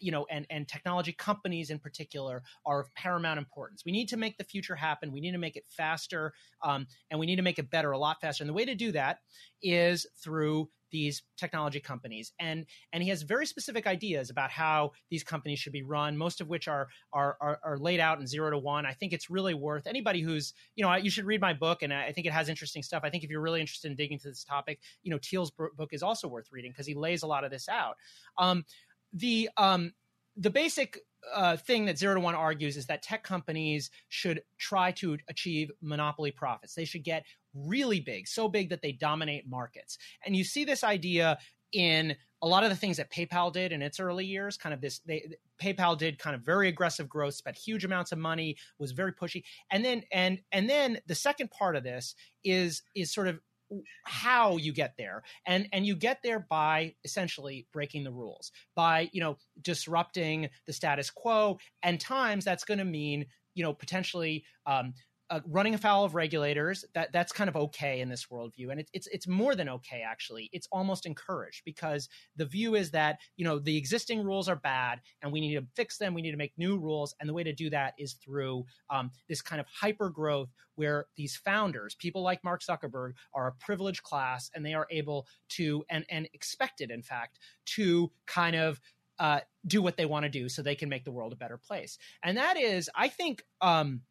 you know, and and technology companies in particular are of paramount importance. We need to make the future happen. We need to make it faster, um, and we need to make it better a lot faster. And the way to do that is through these technology companies. And and he has very specific ideas about how these companies should be run most of which are are are, are laid out in zero to one. I think it's really worth anybody who's you know you should read my book and i think it has interesting stuff. I think if you're really interested in digging into this topic you know Thiel's book is also worth reading because he lays a lot of this out. Um, the um, the basic uh, thing that zero to one argues is that tech companies should try to achieve monopoly profits. They should get really big, so big that they dominate markets. And you see this idea in a lot of the things that PayPal did in its early years. Kind of this, they PayPal did kind of very aggressive growth, spent huge amounts of money, was very pushy, and then and and then the second part of this is is sort of how you get there. And and you get there by essentially breaking the rules by you know disrupting the status quo and times that's going to mean you know potentially um, uh, running afoul of regulators that that's kind of okay in this worldview. And it, it's it's more than okay actually. It's almost encouraged because the view is that you know the existing rules are bad and we need to fix them. We need to make new rules. And the way to do that is through um, this kind of hyper growth where these founders people like mark zuckerberg are a privileged class and they are able to and and expected in fact to kind of uh, do what they want to do so they can make the world a better place. And that is i think um,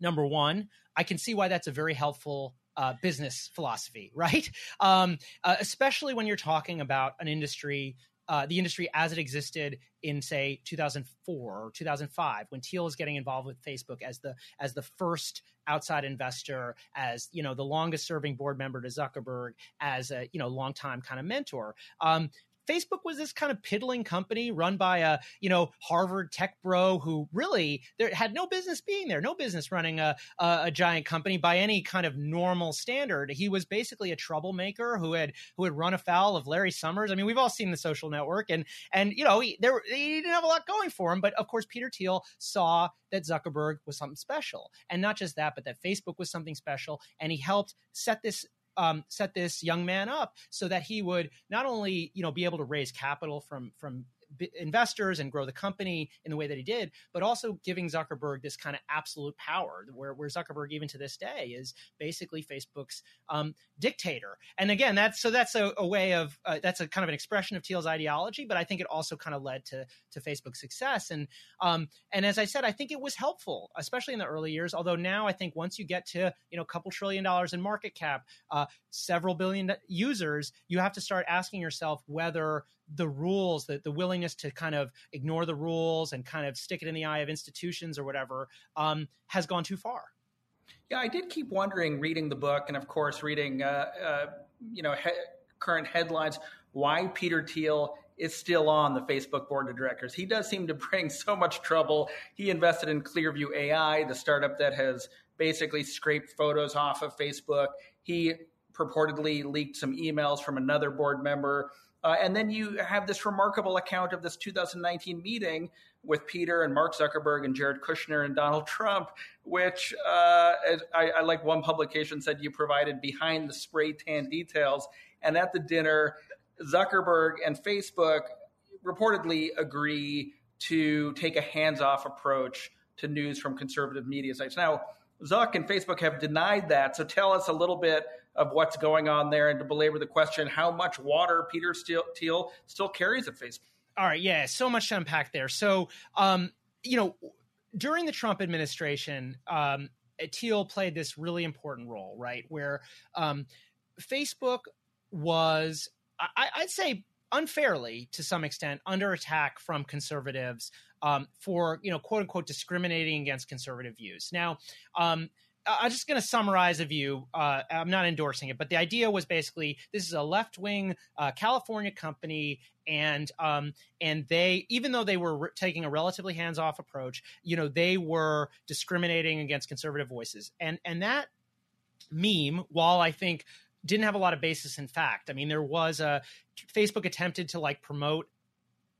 number one. I can see why that's a very helpful uh, business philosophy, right? Um, uh, especially when you're talking about an industry, uh, the industry as it existed in say 2004 or 2005, when Thiel is getting involved with Facebook as the as the first outside investor, as you know the longest serving board member to Zuckerberg, as a you know longtime kind of mentor. Um, Facebook was this kind of piddling company run by a you know Harvard tech bro who really there had no business being there, no business running a, a, a giant company by any kind of normal standard. He was basically a troublemaker who had who had run afoul of Larry Summers. I mean, we've all seen the Social Network, and and you know he, there he didn't have a lot going for him, but of course Peter Thiel saw that Zuckerberg was something special, and not just that, but that Facebook was something special, and he helped set this um, set this young man up so that he would not only you know be able to raise capital from from investors and grow the company in the way that he did, but also giving Zuckerberg this kind of absolute power, where, where Zuckerberg even to this day is basically Facebook's um, dictator. And again, that's so that's a, a way of uh, that's a kind of an expression of Thiel's ideology, but I think it also kind of led to to Facebook's success. And um, and as I said, I think it was helpful, especially in the early years. Although now I think once you get to you know a couple trillion dollars in market cap, uh, several billion users, you have to start asking yourself whether the rules, the, the willingness to kind of ignore the rules and kind of stick it in the eye of institutions or whatever, um, has gone too far. Yeah, I did keep wondering, reading the book, and of course, reading uh, uh, you know he- current headlines, why Peter Thiel is still on the Facebook board of directors. He does seem to bring so much trouble. He invested in Clearview AI, the startup that has basically scraped photos off of Facebook. He purportedly leaked some emails from another board member uh, and then you have this remarkable account of this 2019 meeting with Peter and Mark Zuckerberg and Jared Kushner and Donald Trump, which uh, I, I, like one publication said you provided behind the spray tan details. And at the dinner, Zuckerberg and Facebook reportedly agree to take a hands off approach to news from conservative media sites. Now, Zuck and Facebook have denied that. So tell us a little bit of what's going on there and to belabor the question, how much water Peter Thiel still carries at Facebook. All right, yeah, so much to unpack there. So, um, you know, during the Trump administration, um, Thiel played this really important role, right? Where um, Facebook was, I, I'd say, unfairly to some extent under attack from conservatives um, for you know quote unquote discriminating against conservative views. Now, um, I'm just going to summarize a view. Uh, I'm not endorsing it, but the idea was basically this is a left wing uh, California company, and um, and they even though they were re- taking a relatively hands off approach, you know, they were discriminating against conservative voices, and and that meme, while I think didn't have a lot of basis in fact. I mean, there was a Facebook attempted to like promote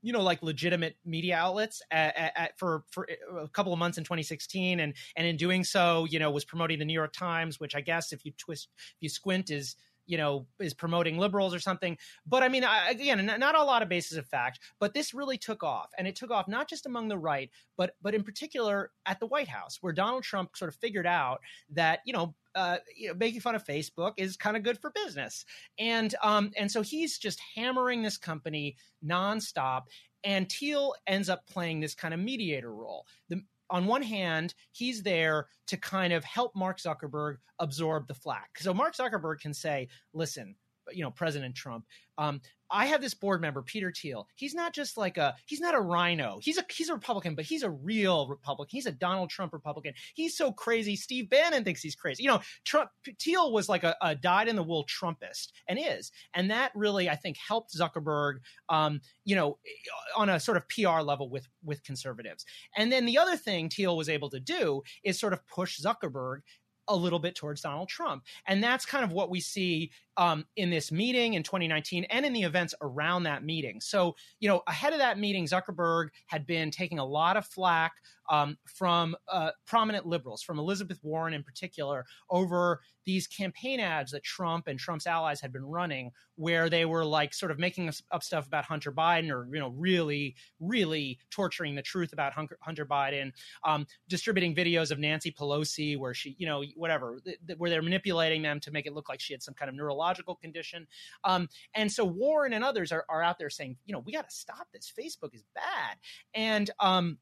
you know like legitimate media outlets at, at, for for a couple of months in 2016 and and in doing so you know was promoting the new york times which i guess if you twist if you squint is you know is promoting liberals or something. But i mean I, again not a lot of basis of fact but this really took off and it took off not just among the right but but in particular at the white house where donald trump sort of figured out that you know uh, you know, making fun of Facebook is kind of good for business, and um, and so he's just hammering this company nonstop. And Thiel ends up playing this kind of mediator role. The, on one hand, he's there to kind of help Mark Zuckerberg absorb the flack. So Mark Zuckerberg can say, listen, you know, President Trump, um, I have this board member, Peter Thiel. He's not just like a he's not a RINO. He's a he's a Republican, but he's a real Republican. He's a Donald Trump Republican. He's so crazy. Steve Bannon thinks he's crazy. You know, Trump Thiel was like a, a dyed in the wool Trumpist and is, and that really I think helped Zuckerberg. Um, you know, on a sort of PR level with with conservatives. And then the other thing Thiel was able to do is sort of push Zuckerberg a little bit towards Donald Trump. And that's kind of what we see um, in this meeting in 2019 and in the events around that meeting. So, you know, ahead of that meeting, Zuckerberg had been taking a lot of flack um, from uh, prominent liberals, from Elizabeth Warren in particular, over these campaign ads that Trump and Trump's allies had been running, where they were like sort of making up stuff about Hunter Biden, or you know, really, really torturing the truth about Hunter Biden, um, distributing videos of Nancy Pelosi where she, you know, whatever, th- th- where they're manipulating them to make it look like she had some kind of neurological condition, um, and so Warren and others are, are out there saying, you know, we got to stop this. Facebook is bad, and um,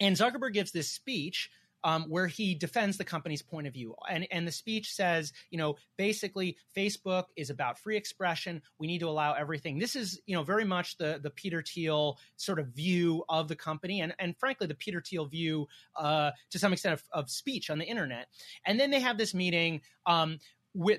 and Zuckerberg gives this speech um, where he defends the company's point of view. And, and the speech says, you know, basically Facebook is about free expression. We need to allow everything. This is, you know, very much the, the Peter Thiel sort of view of the company. And, and frankly, the Peter Thiel view uh, to some extent of, of speech on the internet. And then they have this meeting um,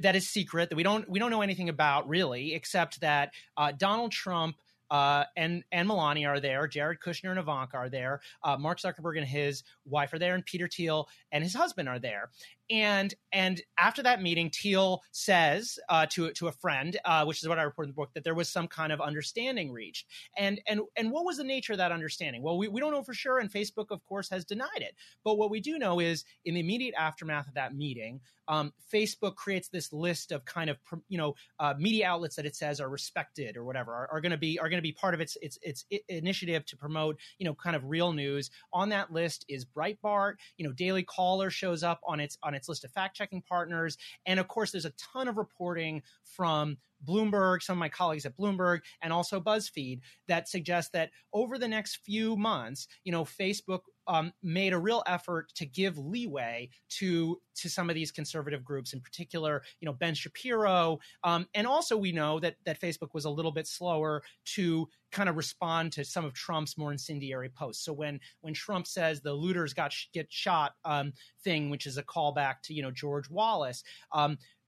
that is secret that we don't we don't know anything about really, except that uh, Donald Trump uh, and and Melania are there. Jared Kushner and Ivanka are there. Uh, Mark Zuckerberg and his wife are there, and Peter Thiel and his husband are there. And and after that meeting, Thiel says uh, to to a friend, uh, which is what I report in the book, that there was some kind of understanding reached. And and and what was the nature of that understanding? Well, we, we don't know for sure, and Facebook, of course, has denied it. But what we do know is in the immediate aftermath of that meeting, um, Facebook creates this list of kind of you know uh, media outlets that it says are respected or whatever are, are going to be are going to be part of its its its initiative to promote you know kind of real news. On that list is Breitbart. You know, Daily Caller shows up on its on its list of fact checking partners, and of course, there's a ton of reporting from Bloomberg, some of my colleagues at Bloomberg, and also BuzzFeed that suggest that over the next few months, you know, Facebook um, made a real effort to give leeway to to some of these conservative groups, in particular, you know, Ben Shapiro, um, and also we know that that Facebook was a little bit slower to kind of respond to some of Trump's more incendiary posts. So when when Trump says the looters got sh- get shot um, thing, which is a callback to you know George Wallace.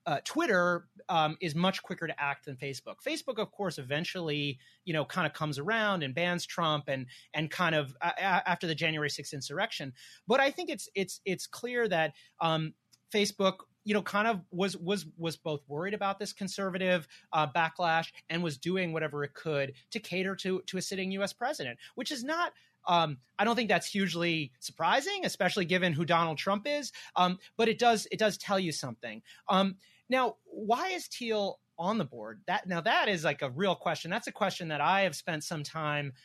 Uh, Twitter um, is much quicker to act than Facebook. Facebook, of course, eventually, you know, kind of comes around and bans Trump and and kind of uh, after the January 6th insurrection. But I think it's it's it's clear that um, Facebook you know kind of was was was both worried about this conservative uh, backlash and was doing whatever it could to cater to to a sitting US president which is not um, I don't think that's hugely surprising, especially given who Donald Trump is. Um, but it does it does tell you something. Um, now, why is Thiel on the board? That now that is like a real question. That's a question that I have spent some time.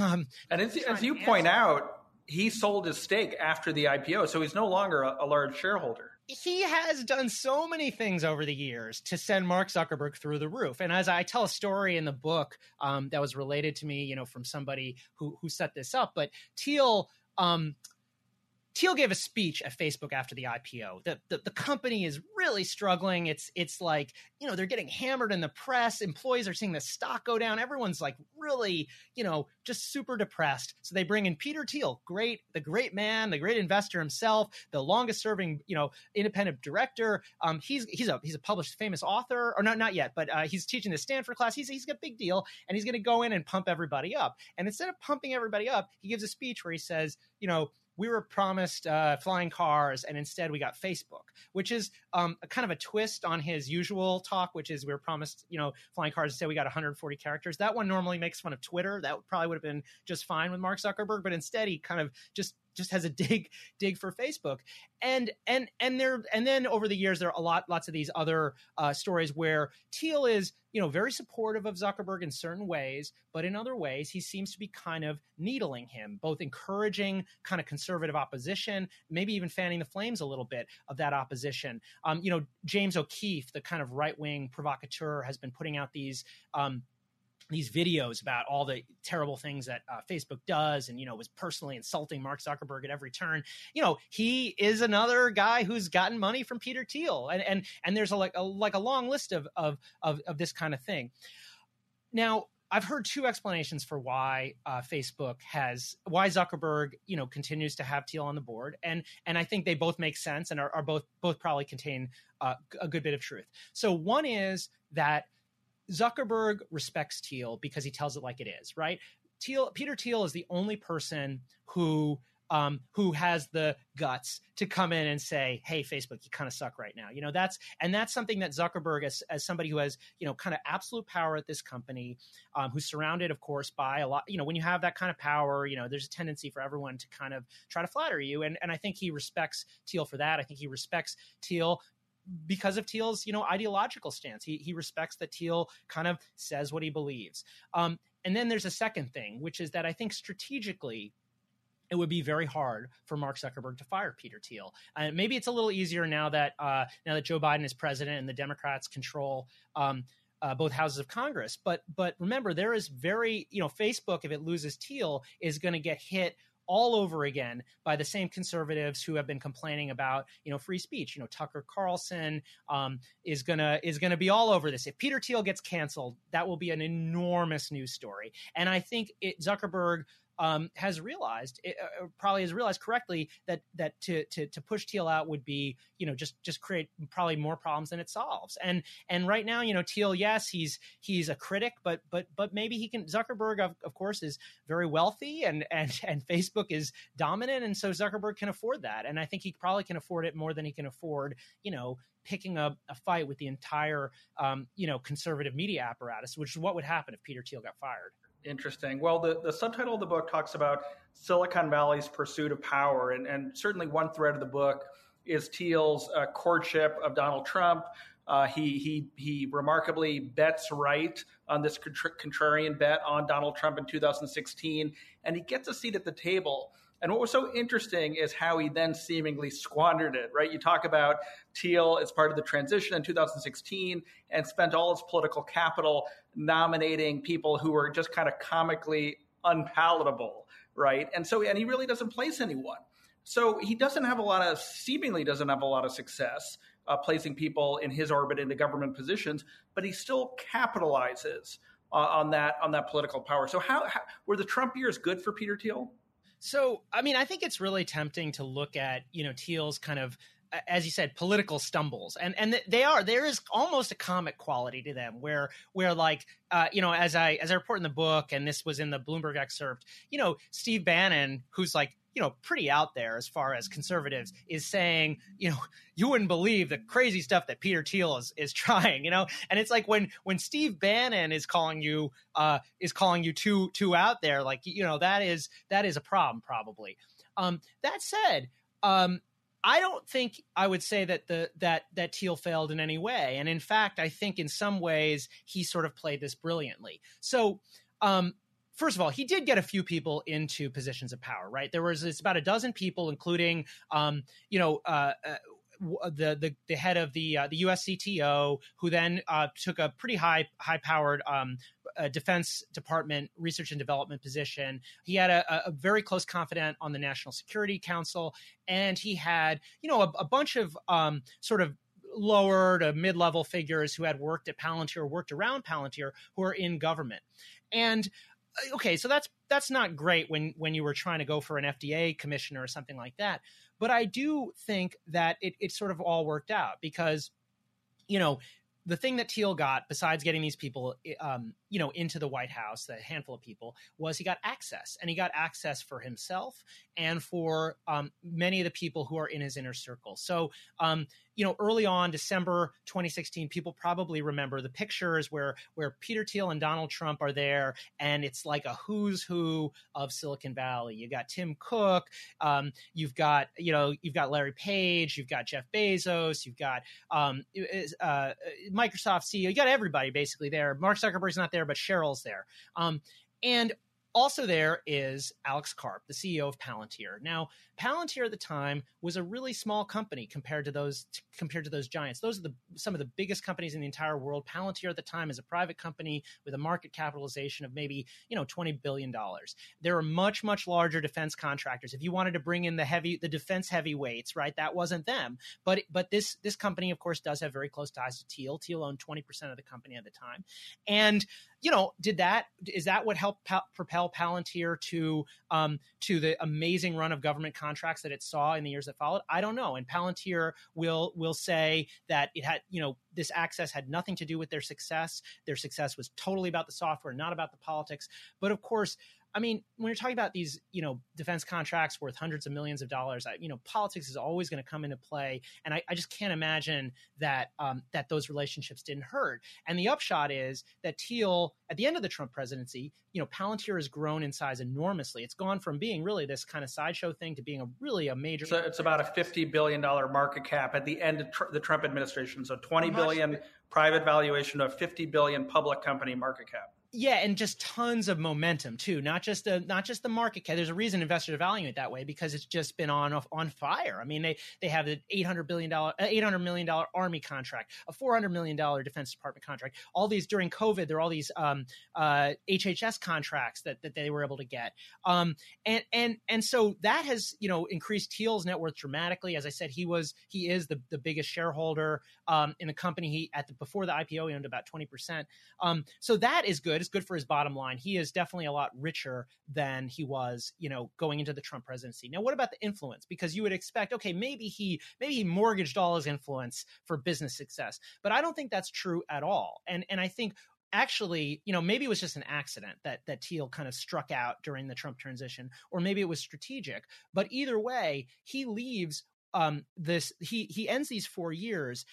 Um, and as, as you point out, he sold his stake after the IPO, so he's no longer a, a, large shareholder. He has done so many things over the years to send Mark Zuckerberg through the roof. And as I tell a story in the book um, that was related to me, you know, from somebody who who set this up, but Thiel. Um, Thiel gave a speech at Facebook after the IPO. The, the, the company is really struggling. It's it's like you know they're getting hammered in the press. Employees are seeing the stock go down. Everyone's like really you know just super depressed. So they bring in Peter Thiel, great the great man, the great investor himself, the longest serving you know independent director. Um, he's he's a he's a published famous author, or not not yet, but uh, he's teaching the Stanford class. He's he's got a big deal, and he's going to go in and pump everybody up. And instead of pumping everybody up, he gives a speech where he says, you know we were promised uh, flying cars, and instead we got Facebook, which is um, a kind of a twist on his usual talk, which is we were promised, you know, flying cars. Instead, we got 140 characters. That one normally makes fun of Twitter. That probably would have been just fine with Mark Zuckerberg, but instead he kind of just just has a dig dig for Facebook. And and and there and then over the years there are a lot lots of these other uh, stories where Thiel is you know very supportive of Zuckerberg in certain ways, but in other ways he seems to be kind of needling him, both encouraging kind of conservative opposition, maybe even fanning the flames a little bit of that opposition. Um, you know James O'Keefe, the kind of right wing provocateur, has been putting out these. Um, these videos about all the terrible things that uh, Facebook does, and you know was personally insulting Mark Zuckerberg at every turn. You know, he is another guy who's gotten money from Peter Thiel, and and and there's a like a like a long list of of of, of this kind of thing. Now, I've heard two explanations for why uh, Facebook has why Zuckerberg you know continues to have Thiel on the board, and and I think they both make sense and are, are both both probably contain uh, a good bit of truth. So one is that Zuckerberg respects Thiel because he tells it like it is, right? Thiel, Peter Thiel is the only person who um, who has the guts to come in and say, "Hey, Facebook, you kind of suck right now." You know, that's and that's something that Zuckerberg, as, as somebody who has you know kind of absolute power at this company, um, who's surrounded, of course, by a lot. You know, when you have that kind of power, you know, there's a tendency for everyone to kind of try to flatter you, and and I think he respects Thiel for that. I think he respects Thiel because of Thiel's, you know, ideological stance. He he respects that Thiel kind of says what he believes. Um, and then there's a second thing, which is that I think strategically it would be very hard for Mark Zuckerberg to fire Peter Thiel. And maybe it's a little easier now that uh, now that Joe Biden is president and the Democrats control um, uh, both houses of Congress. But but remember, there is very you know Facebook if it loses Thiel is going to get hit all over again by the same conservatives who have been complaining about you know free speech. You know Tucker Carlson um, is gonna is gonna be all over this. If Peter Thiel gets canceled, that will be an enormous news story. And I think it, Zuckerberg um, has realized, uh, probably has realized correctly that that to, to to push Thiel out would be, you know, just just create probably more problems than it solves. And and right now, you know, Thiel, yes, he's he's a critic, but but but maybe he can. Zuckerberg, of, of course, is very wealthy, and and and Facebook is dominant, and so Zuckerberg can afford that. And I think he probably can afford it more than he can afford, you know, picking a, a fight with the entire, um, you know, conservative media apparatus, which is what would happen if Peter Thiel got fired. Interesting. Well, the, the subtitle of the book talks about Silicon Valley's pursuit of power. And, and certainly one thread of the book is Thiel's uh, courtship of Donald Trump. Uh, he, he, he remarkably bets right on this contrarian bet on Donald Trump in 2016, and he gets a seat at the table. And what was so interesting is how he then seemingly squandered it, right? You talk about Thiel as part of the transition in 2016 and spent all his political capital nominating people who were just kind of comically unpalatable, right? And so, and he really doesn't place anyone. So he doesn't have a lot of, seemingly doesn't have a lot of success uh, placing people in his orbit into government positions, but he still capitalizes uh, on that on that political power. So how, how were the Trump years good for Peter Thiel? So, I mean, I think it's really tempting to look at, you know, Thiel's kind of as you said political stumbles. And and they are there is almost a comic quality to them where where like uh, you know as i as i report in the book and this was in the bloomberg excerpt you know steve bannon who's like you know pretty out there as far as conservatives is saying you know you wouldn't believe the crazy stuff that Peter Thiel is is trying you know? And it's like when when Steve Bannon is calling you uh is calling you too too out there like you know that is that is a problem probably. Um that said um I don't think I would say that the that that Thiel failed in any way, and in fact, I think in some ways he sort of played this brilliantly. So, um, first of all, he did get a few people into positions of power, right? There was it's about a dozen people, including, um, you know, uh, uh, the, the the head of the uh, the USCTO, who then uh, took a pretty high high powered um, uh, Defense Department research and development position. He had a, a, very close confidant on the National Security Council, and he had you know a, a bunch of um, sort of lower to mid level figures who had worked at Palantir, worked around Palantir, who are in government, and uh, okay, so that's that's not great when when you were trying to go for an FDA commissioner or something like that. But I do think that it, it sort of all worked out because, you know, the thing that Thiel got, besides getting these people, um, you know, into the White House, the handful of people, was he got access, and he got access for himself and for um, many of the people who are in his inner circle. So, um, you know, early on, December 2016, people probably remember the pictures where where Peter Thiel and Donald Trump are there, and it's like a who's who of Silicon Valley. You got Tim Cook, um, you've got you know, you've got Larry Page, you've got Jeff Bezos, you've got um, uh, Microsoft CEO, you got everybody basically there. Mark Zuckerberg's not there, but Sheryl's there. Um, and also there is Alex Karp, the CEO of Palantir. Now, Palantir at the time was a really small company compared to those compared to those giants. Those are the some of the biggest companies in the entire world. Palantir at the time is a private company with a market capitalization of maybe you know twenty billion dollars. There are much much larger defense contractors. If you wanted to bring in the heavy the defense heavyweights, right, that wasn't them. But but this this company of course does have very close ties to Thiel. Thiel owned twenty percent of the company at the time, and you know did that is that what helped pa- propel Palantir to um, to the amazing run of government contracts? contracts that it saw in the years that followed? I don't know. And Palantir will will say that it had, you know, this access had nothing to do with their success. Their success was totally about the software, not about the politics. But of course, I mean, when you're talking about these, you know, defense contracts worth hundreds of millions of dollars, I, you know, politics is always going to come into play, and I, I, just can't imagine that um, that those relationships didn't hurt. And the upshot is that Thiel, at the end of the Trump presidency, you know, Palantir has grown in size enormously. It's gone from being really this kind of sideshow thing to being a really a major. So it's about a fifty billion dollar market cap at the end of tr- the Trump administration. So twenty billion private valuation of fifty billion public company market cap yeah, and just tons of momentum too. Not just the not just the market cap. There's a reason investors valuing it that way because it's just been on on fire. I mean, they they have an 800 billion dollar, uh, 800 million dollar army contract, a 400 million dollar Defense Department contract. All these during COVID, there are all these um, uh, HHS contracts that that they were able to get. Um, and and and so that has you know increased Thiel's net worth dramatically. As I said, he was he is the the biggest shareholder um, in the company. He at the before the IPO, he owned about 20 percent. Um, so that is good good. It's good for his bottom line. He is definitely a lot richer than he was, you know, going into the Trump presidency. Now, what about the influence? Because you would expect, okay, maybe he maybe he mortgaged all his influence for business success, but I don't think that's true at all. And and I think actually, you know, maybe it was just an accident that that Thiel kind of struck out during the Trump transition, or maybe it was strategic. But either way, he leaves um, this. He he ends these four years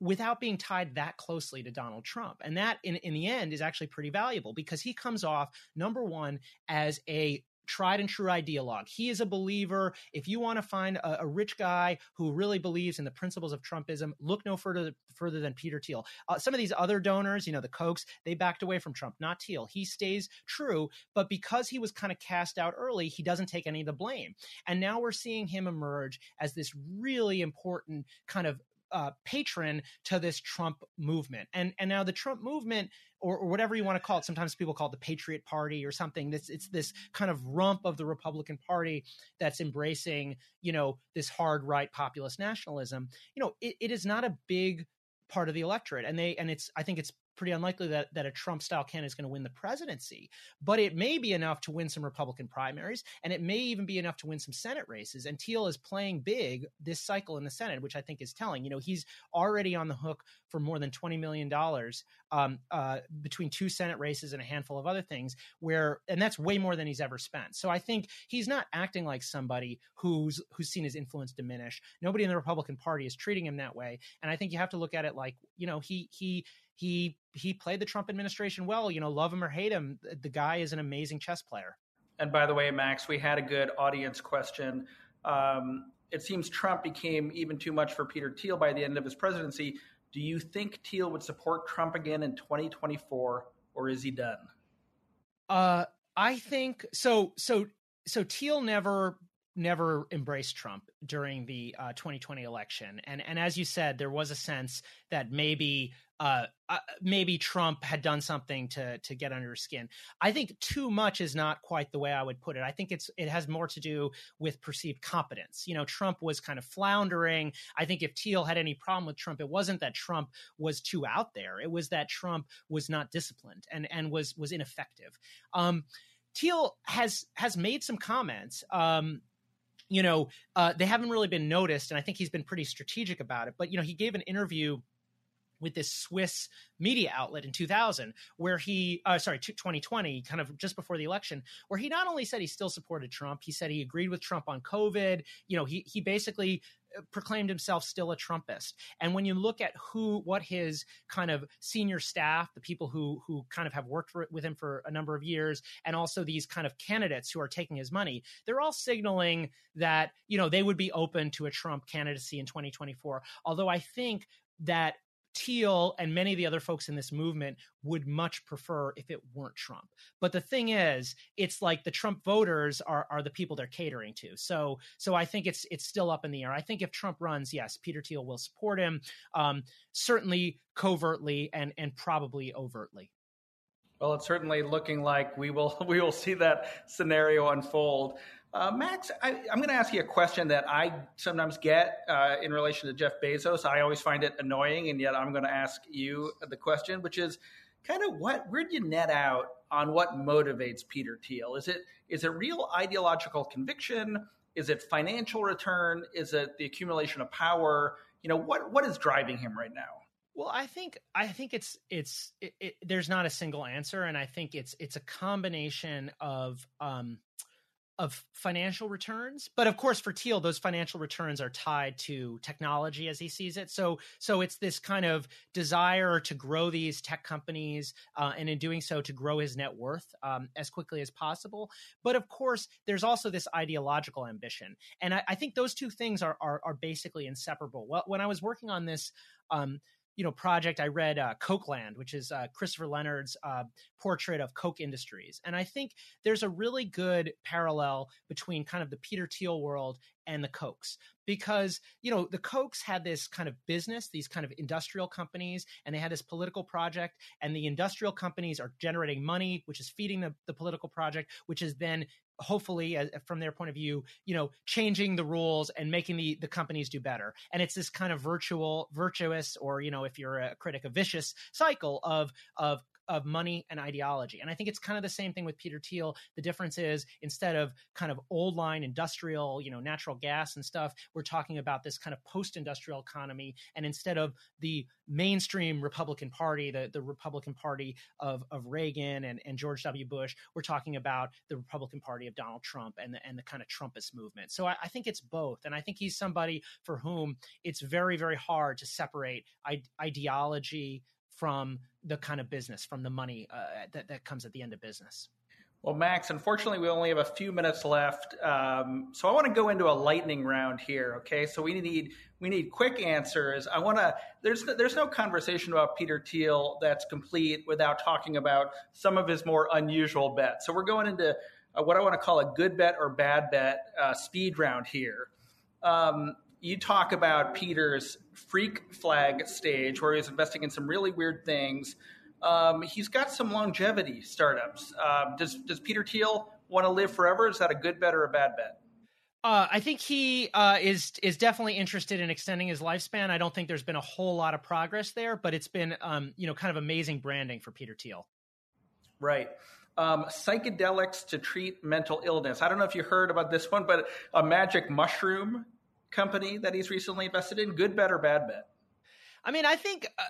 without being tied that closely to Donald Trump. And that, in, in the end, is actually pretty valuable because he comes off, number one, as a tried and true ideologue. He is a believer. If you want to find a, a, rich guy who really believes in the principles of Trumpism, look no further further than Peter Thiel. Uh, some of these other donors, you know, the Kochs, they backed away from Trump, not Thiel. He stays true, but because he was kind of cast out early, he doesn't take any of the blame. And now we're seeing him emerge as this really important kind of uh, patron to this Trump movement. And and now the Trump movement, or, or, whatever you want to call it, sometimes people call it the Patriot Party or something. This it's this kind of rump of the Republican Party that's embracing, you know, this hard right populist nationalism. You know, it, it is not a big part of the electorate and they and it's i think it's pretty unlikely that, that a Trump style candidate is going to win the presidency, but it may be enough to win some Republican primaries, and it may even be enough to win some Senate races. And Thiel is playing big this cycle in the Senate, which I think is telling. You know, he's already on the hook for more than $20 million um, uh, between two Senate races and a handful of other things, where, and that's way more than he's ever spent. So I think he's not acting like somebody who's, who's seen his influence diminish. Nobody in the Republican Party is treating him that way. And I think you have to look at it like, you know, he, he, he he played the Trump administration well. You know, love him or hate him, the guy is an amazing chess player. And by the way, Max, we had a good audience question. Um, it seems Trump became even too much for Peter Thiel by the end of his presidency. Do you think Thiel would support Trump again in 2024, or is he done? Uh, I think so. So so Thiel never never embraced Trump during the uh, 2020 election, and and as you said, there was a sense that maybe uh, uh, maybe Trump had done something to to get under his skin. I think too much is not quite the way I would put it. I think it's it has more to do with perceived competence. You know, Trump was kind of floundering. I think if Thiel had any problem with Trump, it wasn't that Trump was too out there. It was that Trump was not disciplined and and was was ineffective. Um, Thiel has has made some comments. Um, you know, uh, they haven't really been noticed, and I think he's been pretty strategic about it. But you know, he gave an interview with this Swiss media outlet in 2000, where he, uh, sorry, 2020, kind of just before the election, where he not only said he still supported Trump, he said he agreed with Trump on COVID. You know, he he basically uh, proclaimed himself still a Trumpist. And when you look at who, what his kind of senior staff, the people who who kind of have worked for, with him for a number of years, and also these kind of candidates who are taking his money, they're all signaling that you know they would be open to a Trump candidacy in 2024. Although I think that Thiel and many of the other folks in this movement would much prefer if it weren't Trump. But the thing is, it's like the Trump voters are are the people they're catering to. So so I think it's it's still up in the air. I think if Trump runs, yes, Peter Thiel will support him, um, certainly covertly and and probably overtly. Well, it's certainly looking like we will we will see that scenario unfold. Uh, Max, I, am going to ask you a question that I sometimes get uh, in relation to Jeff Bezos. I always find it annoying, and yet I'm going to ask you the question, which is kind of what where do you net out on what motivates Peter Thiel? Is it is it real ideological conviction? Is it financial return? Is it the accumulation of power? You know what what is driving him right now? Well, I think I think it's it's it, it, there's not a single answer, and I think it's it's a combination of um, of financial returns but of course for Thiel those financial returns are tied to technology as he sees it. So so it's this kind of desire to grow these tech companies uh, and in doing so to grow his net worth um, as quickly as possible. But of course there's also this ideological ambition. And I, I think those two things are, are, are basically inseparable. Well when I was working on this um, you know project i read uh, Kochland which is uh, christopher leonard's uh, portrait of Koch Industries. And i think there's a really good parallel between kind of the peter thiel world and the Kochs because you know the Kochs had this kind of business these kind of industrial companies and they had this political project and the industrial companies are generating money which is feeding the, the political project which is then hopefully from their point of view you know changing the rules and making the the companies do better. And it's this kind of virtual virtuous or you know if you're a critic a vicious cycle of of of money and ideology. And I think it's kind of the same thing with Peter Thiel. The difference is instead of kind of old line industrial, you know, natural gas and stuff, we're talking about this kind of post industrial economy. And instead of the mainstream Republican Party, the, the Republican Party of, of Reagan and, and George W. Bush, we're talking about the Republican Party of Donald Trump and the, and the kind of Trumpist movement. So I, I think it's both. And I think he's somebody for whom it's very, very hard to separate ideology from the kind of business, from the money uh, that, that comes at the end of business. Well, Max, unfortunately, we only have a few minutes left, um, so I want to go into a lightning round here. Okay, so we need we need quick answers. I want to. There's there's no conversation about Peter Thiel that's complete without talking about some of his more unusual bets. So we're going into uh, what I want to call a good bet or bad bet uh, speed round here. Um, you talk about Peter's freak flag stage where he's investing in some really weird things. Um, he's got some longevity startups. Uh, does does Peter Thiel want to live forever? Is that a good bet or a bad bet? Uh, I think he uh, is is definitely interested in extending his lifespan. I don't think there's been a whole lot of progress there, but it's been um, you know kind of amazing branding for Peter Thiel. Right. Um, psychedelics to treat mental illness. I don't know if you heard about this one, but a magic mushroom company that he's recently invested in? Good bet or bad bet? I mean, I think, uh,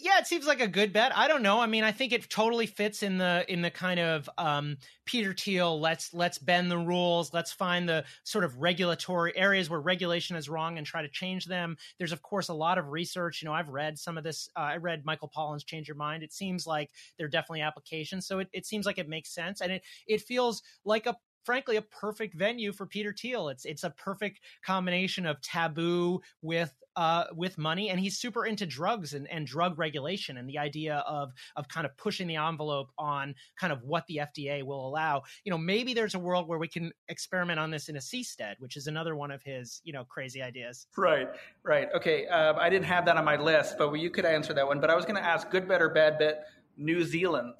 yeah, it seems like a good bet. I don't know. I mean, I think it totally fits in the in the kind of um, Peter Thiel. Let's let's bend the rules. Let's find the sort of regulatory areas where regulation is wrong and try to change them. There's of course a lot of research. You know, I've read some of this. Uh, I read Michael Pollan's Change Your Mind. It seems like there are definitely applications. So it, it seems like it makes sense, and it it feels like a frankly a perfect venue for Peter Thiel. It's it's a perfect combination of taboo with uh, with money, and he's super into drugs and, and drug regulation and the idea of of kind of pushing the envelope on kind of what the FDA will allow. You know, maybe there's a world where we can experiment on this in a seastead, which is another one of his you know crazy ideas. Right, right. Okay, um, I didn't have that on my list, but you could answer that one. But I was going to ask, good bet or bad bet, New Zealand.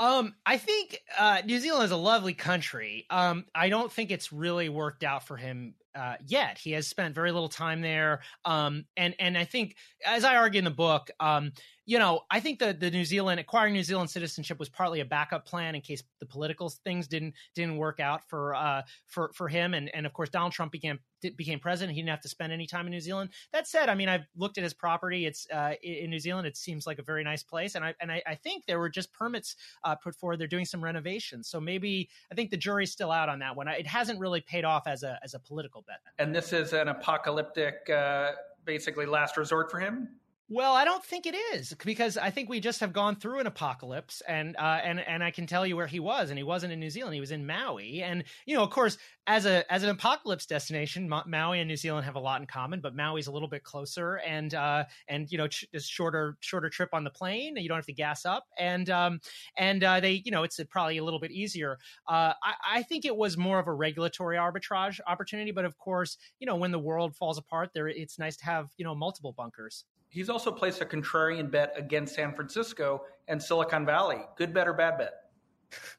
Um, I think uh, New Zealand is a lovely country. Um, I don't think it's really worked out for him uh, yet. He has spent very little time there, um, and and I think, as I argue in the book, um, you know, I think that the New Zealand acquiring New Zealand citizenship was partly a backup plan in case the political things didn't didn't work out for uh, for for him, and and of course Donald Trump became became president. He didn't have to spend any time in New Zealand. That said, I mean, I've looked at his property. It's uh, in New Zealand. It seems like a very nice place, and I and I, I think there were just permits uh, put forward. They're doing some renovations, so maybe I think the jury's still out on that one. It hasn't really paid off as a as a political bet. And this is an apocalyptic, uh, basically last resort for him. Well, I don't think it is because I think we just have gone through an apocalypse, and uh, and and I can tell you where he was, and he wasn't in New Zealand; he was in Maui. And you know, of course, as a as an apocalypse destination, Ma- Maui and New Zealand have a lot in common, but Maui's a little bit closer, and uh, and you know, ch- shorter shorter trip on the plane. And you don't have to gas up, and um, and uh, they, you know, it's probably a little bit easier. Uh, I, I think it was more of a regulatory arbitrage opportunity, but of course, you know, when the world falls apart, there it's nice to have you know multiple bunkers. He's also placed a contrarian bet against San Francisco and Silicon Valley. Good bet or bad bet?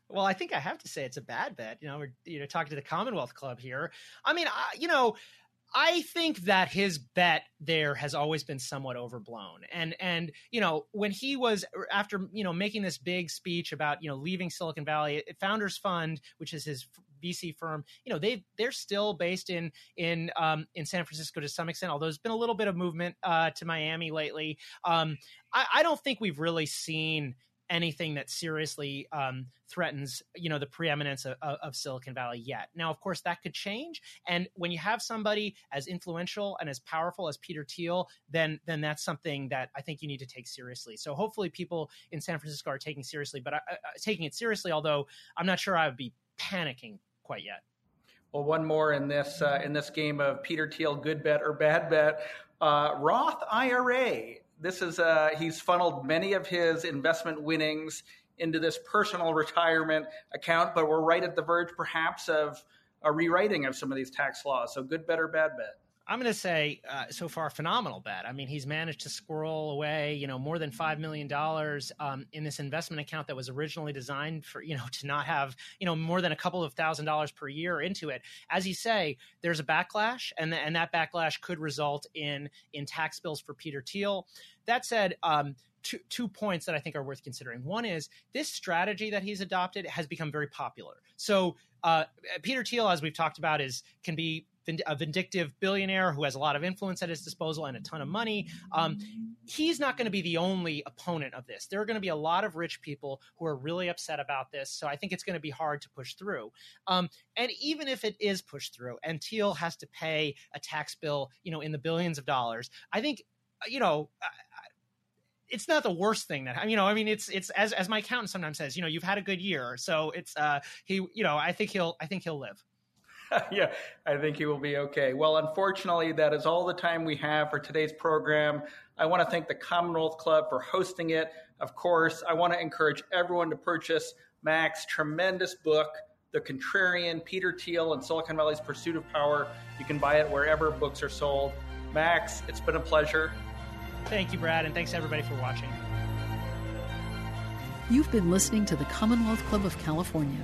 Well, I think I have to say it's a bad bet. You know, we're you know talking to the Commonwealth Club here. I mean, I, you know, I think that his bet there has always been somewhat overblown. And and you know, when he was after, you know, making this big speech about, you know, leaving Silicon Valley, Founders Fund, which is his VC firm, you know, they they're still based in in um, in San Francisco to some extent, although there's been a little bit of movement uh, to Miami lately. Um, I, I don't think we've really seen anything that seriously um, threatens you know the preeminence of, of, Silicon Valley yet. Now, of course, that could change. And when you have somebody as influential and as powerful as Peter Thiel, then then that's something that I think you need to take seriously. So hopefully, people in San Francisco are taking seriously, but uh, uh taking it seriously. Although I'm not sure I would be panicking quite yet. Well, one more in this uh, in this game of Peter Thiel, good bet or bad bet. Uh, Roth IRA this is uh, he's funneled many of his investment winnings into this personal retirement account, but we're right at the verge, perhaps, of a rewriting of some of these tax laws. So, good bet or bad bet? I'm going to say uh, so far phenomenal bet. I mean, he's managed to squirrel away, you know, more than five million dollars um, in this investment account that was originally designed for, you know, to not have, you know, more than a couple of thousand dollars per year into it. As you say, there's a backlash, and and that backlash could result in in tax bills for Peter Thiel. That said, um, two, two points that I think are worth considering. One is this strategy that he's adopted has become very popular. So uh, Peter Thiel, as we've talked about, is can be a vindictive billionaire who has a lot of influence at his disposal and a ton of money. Um, he's not going to be the only opponent of this. There are going to be a lot of rich people who are really upset about this. So I think it's going to be hard to push through. Um, and even if it is pushed through, and Thiel has to pay a tax bill, you know, in the billions of dollars, I think, you know. it's not the worst thing that you know. I mean, it's it's as as my accountant sometimes says, you know, you've had a good year, so it's uh he, you know, I think he'll I think he'll live. yeah, I think he will be okay. Well, unfortunately, that is all the time we have for today's program. I want to thank the Commonwealth Club for hosting it. Of course, I want to encourage everyone to purchase Max's tremendous book, The Contrarian, Peter Thiel, and Silicon Valley's Pursuit of Power. You can buy it wherever books are sold. Max, it's been a pleasure. Thank you, Brad, and thanks everybody for watching. You've been listening to the Commonwealth Club of California.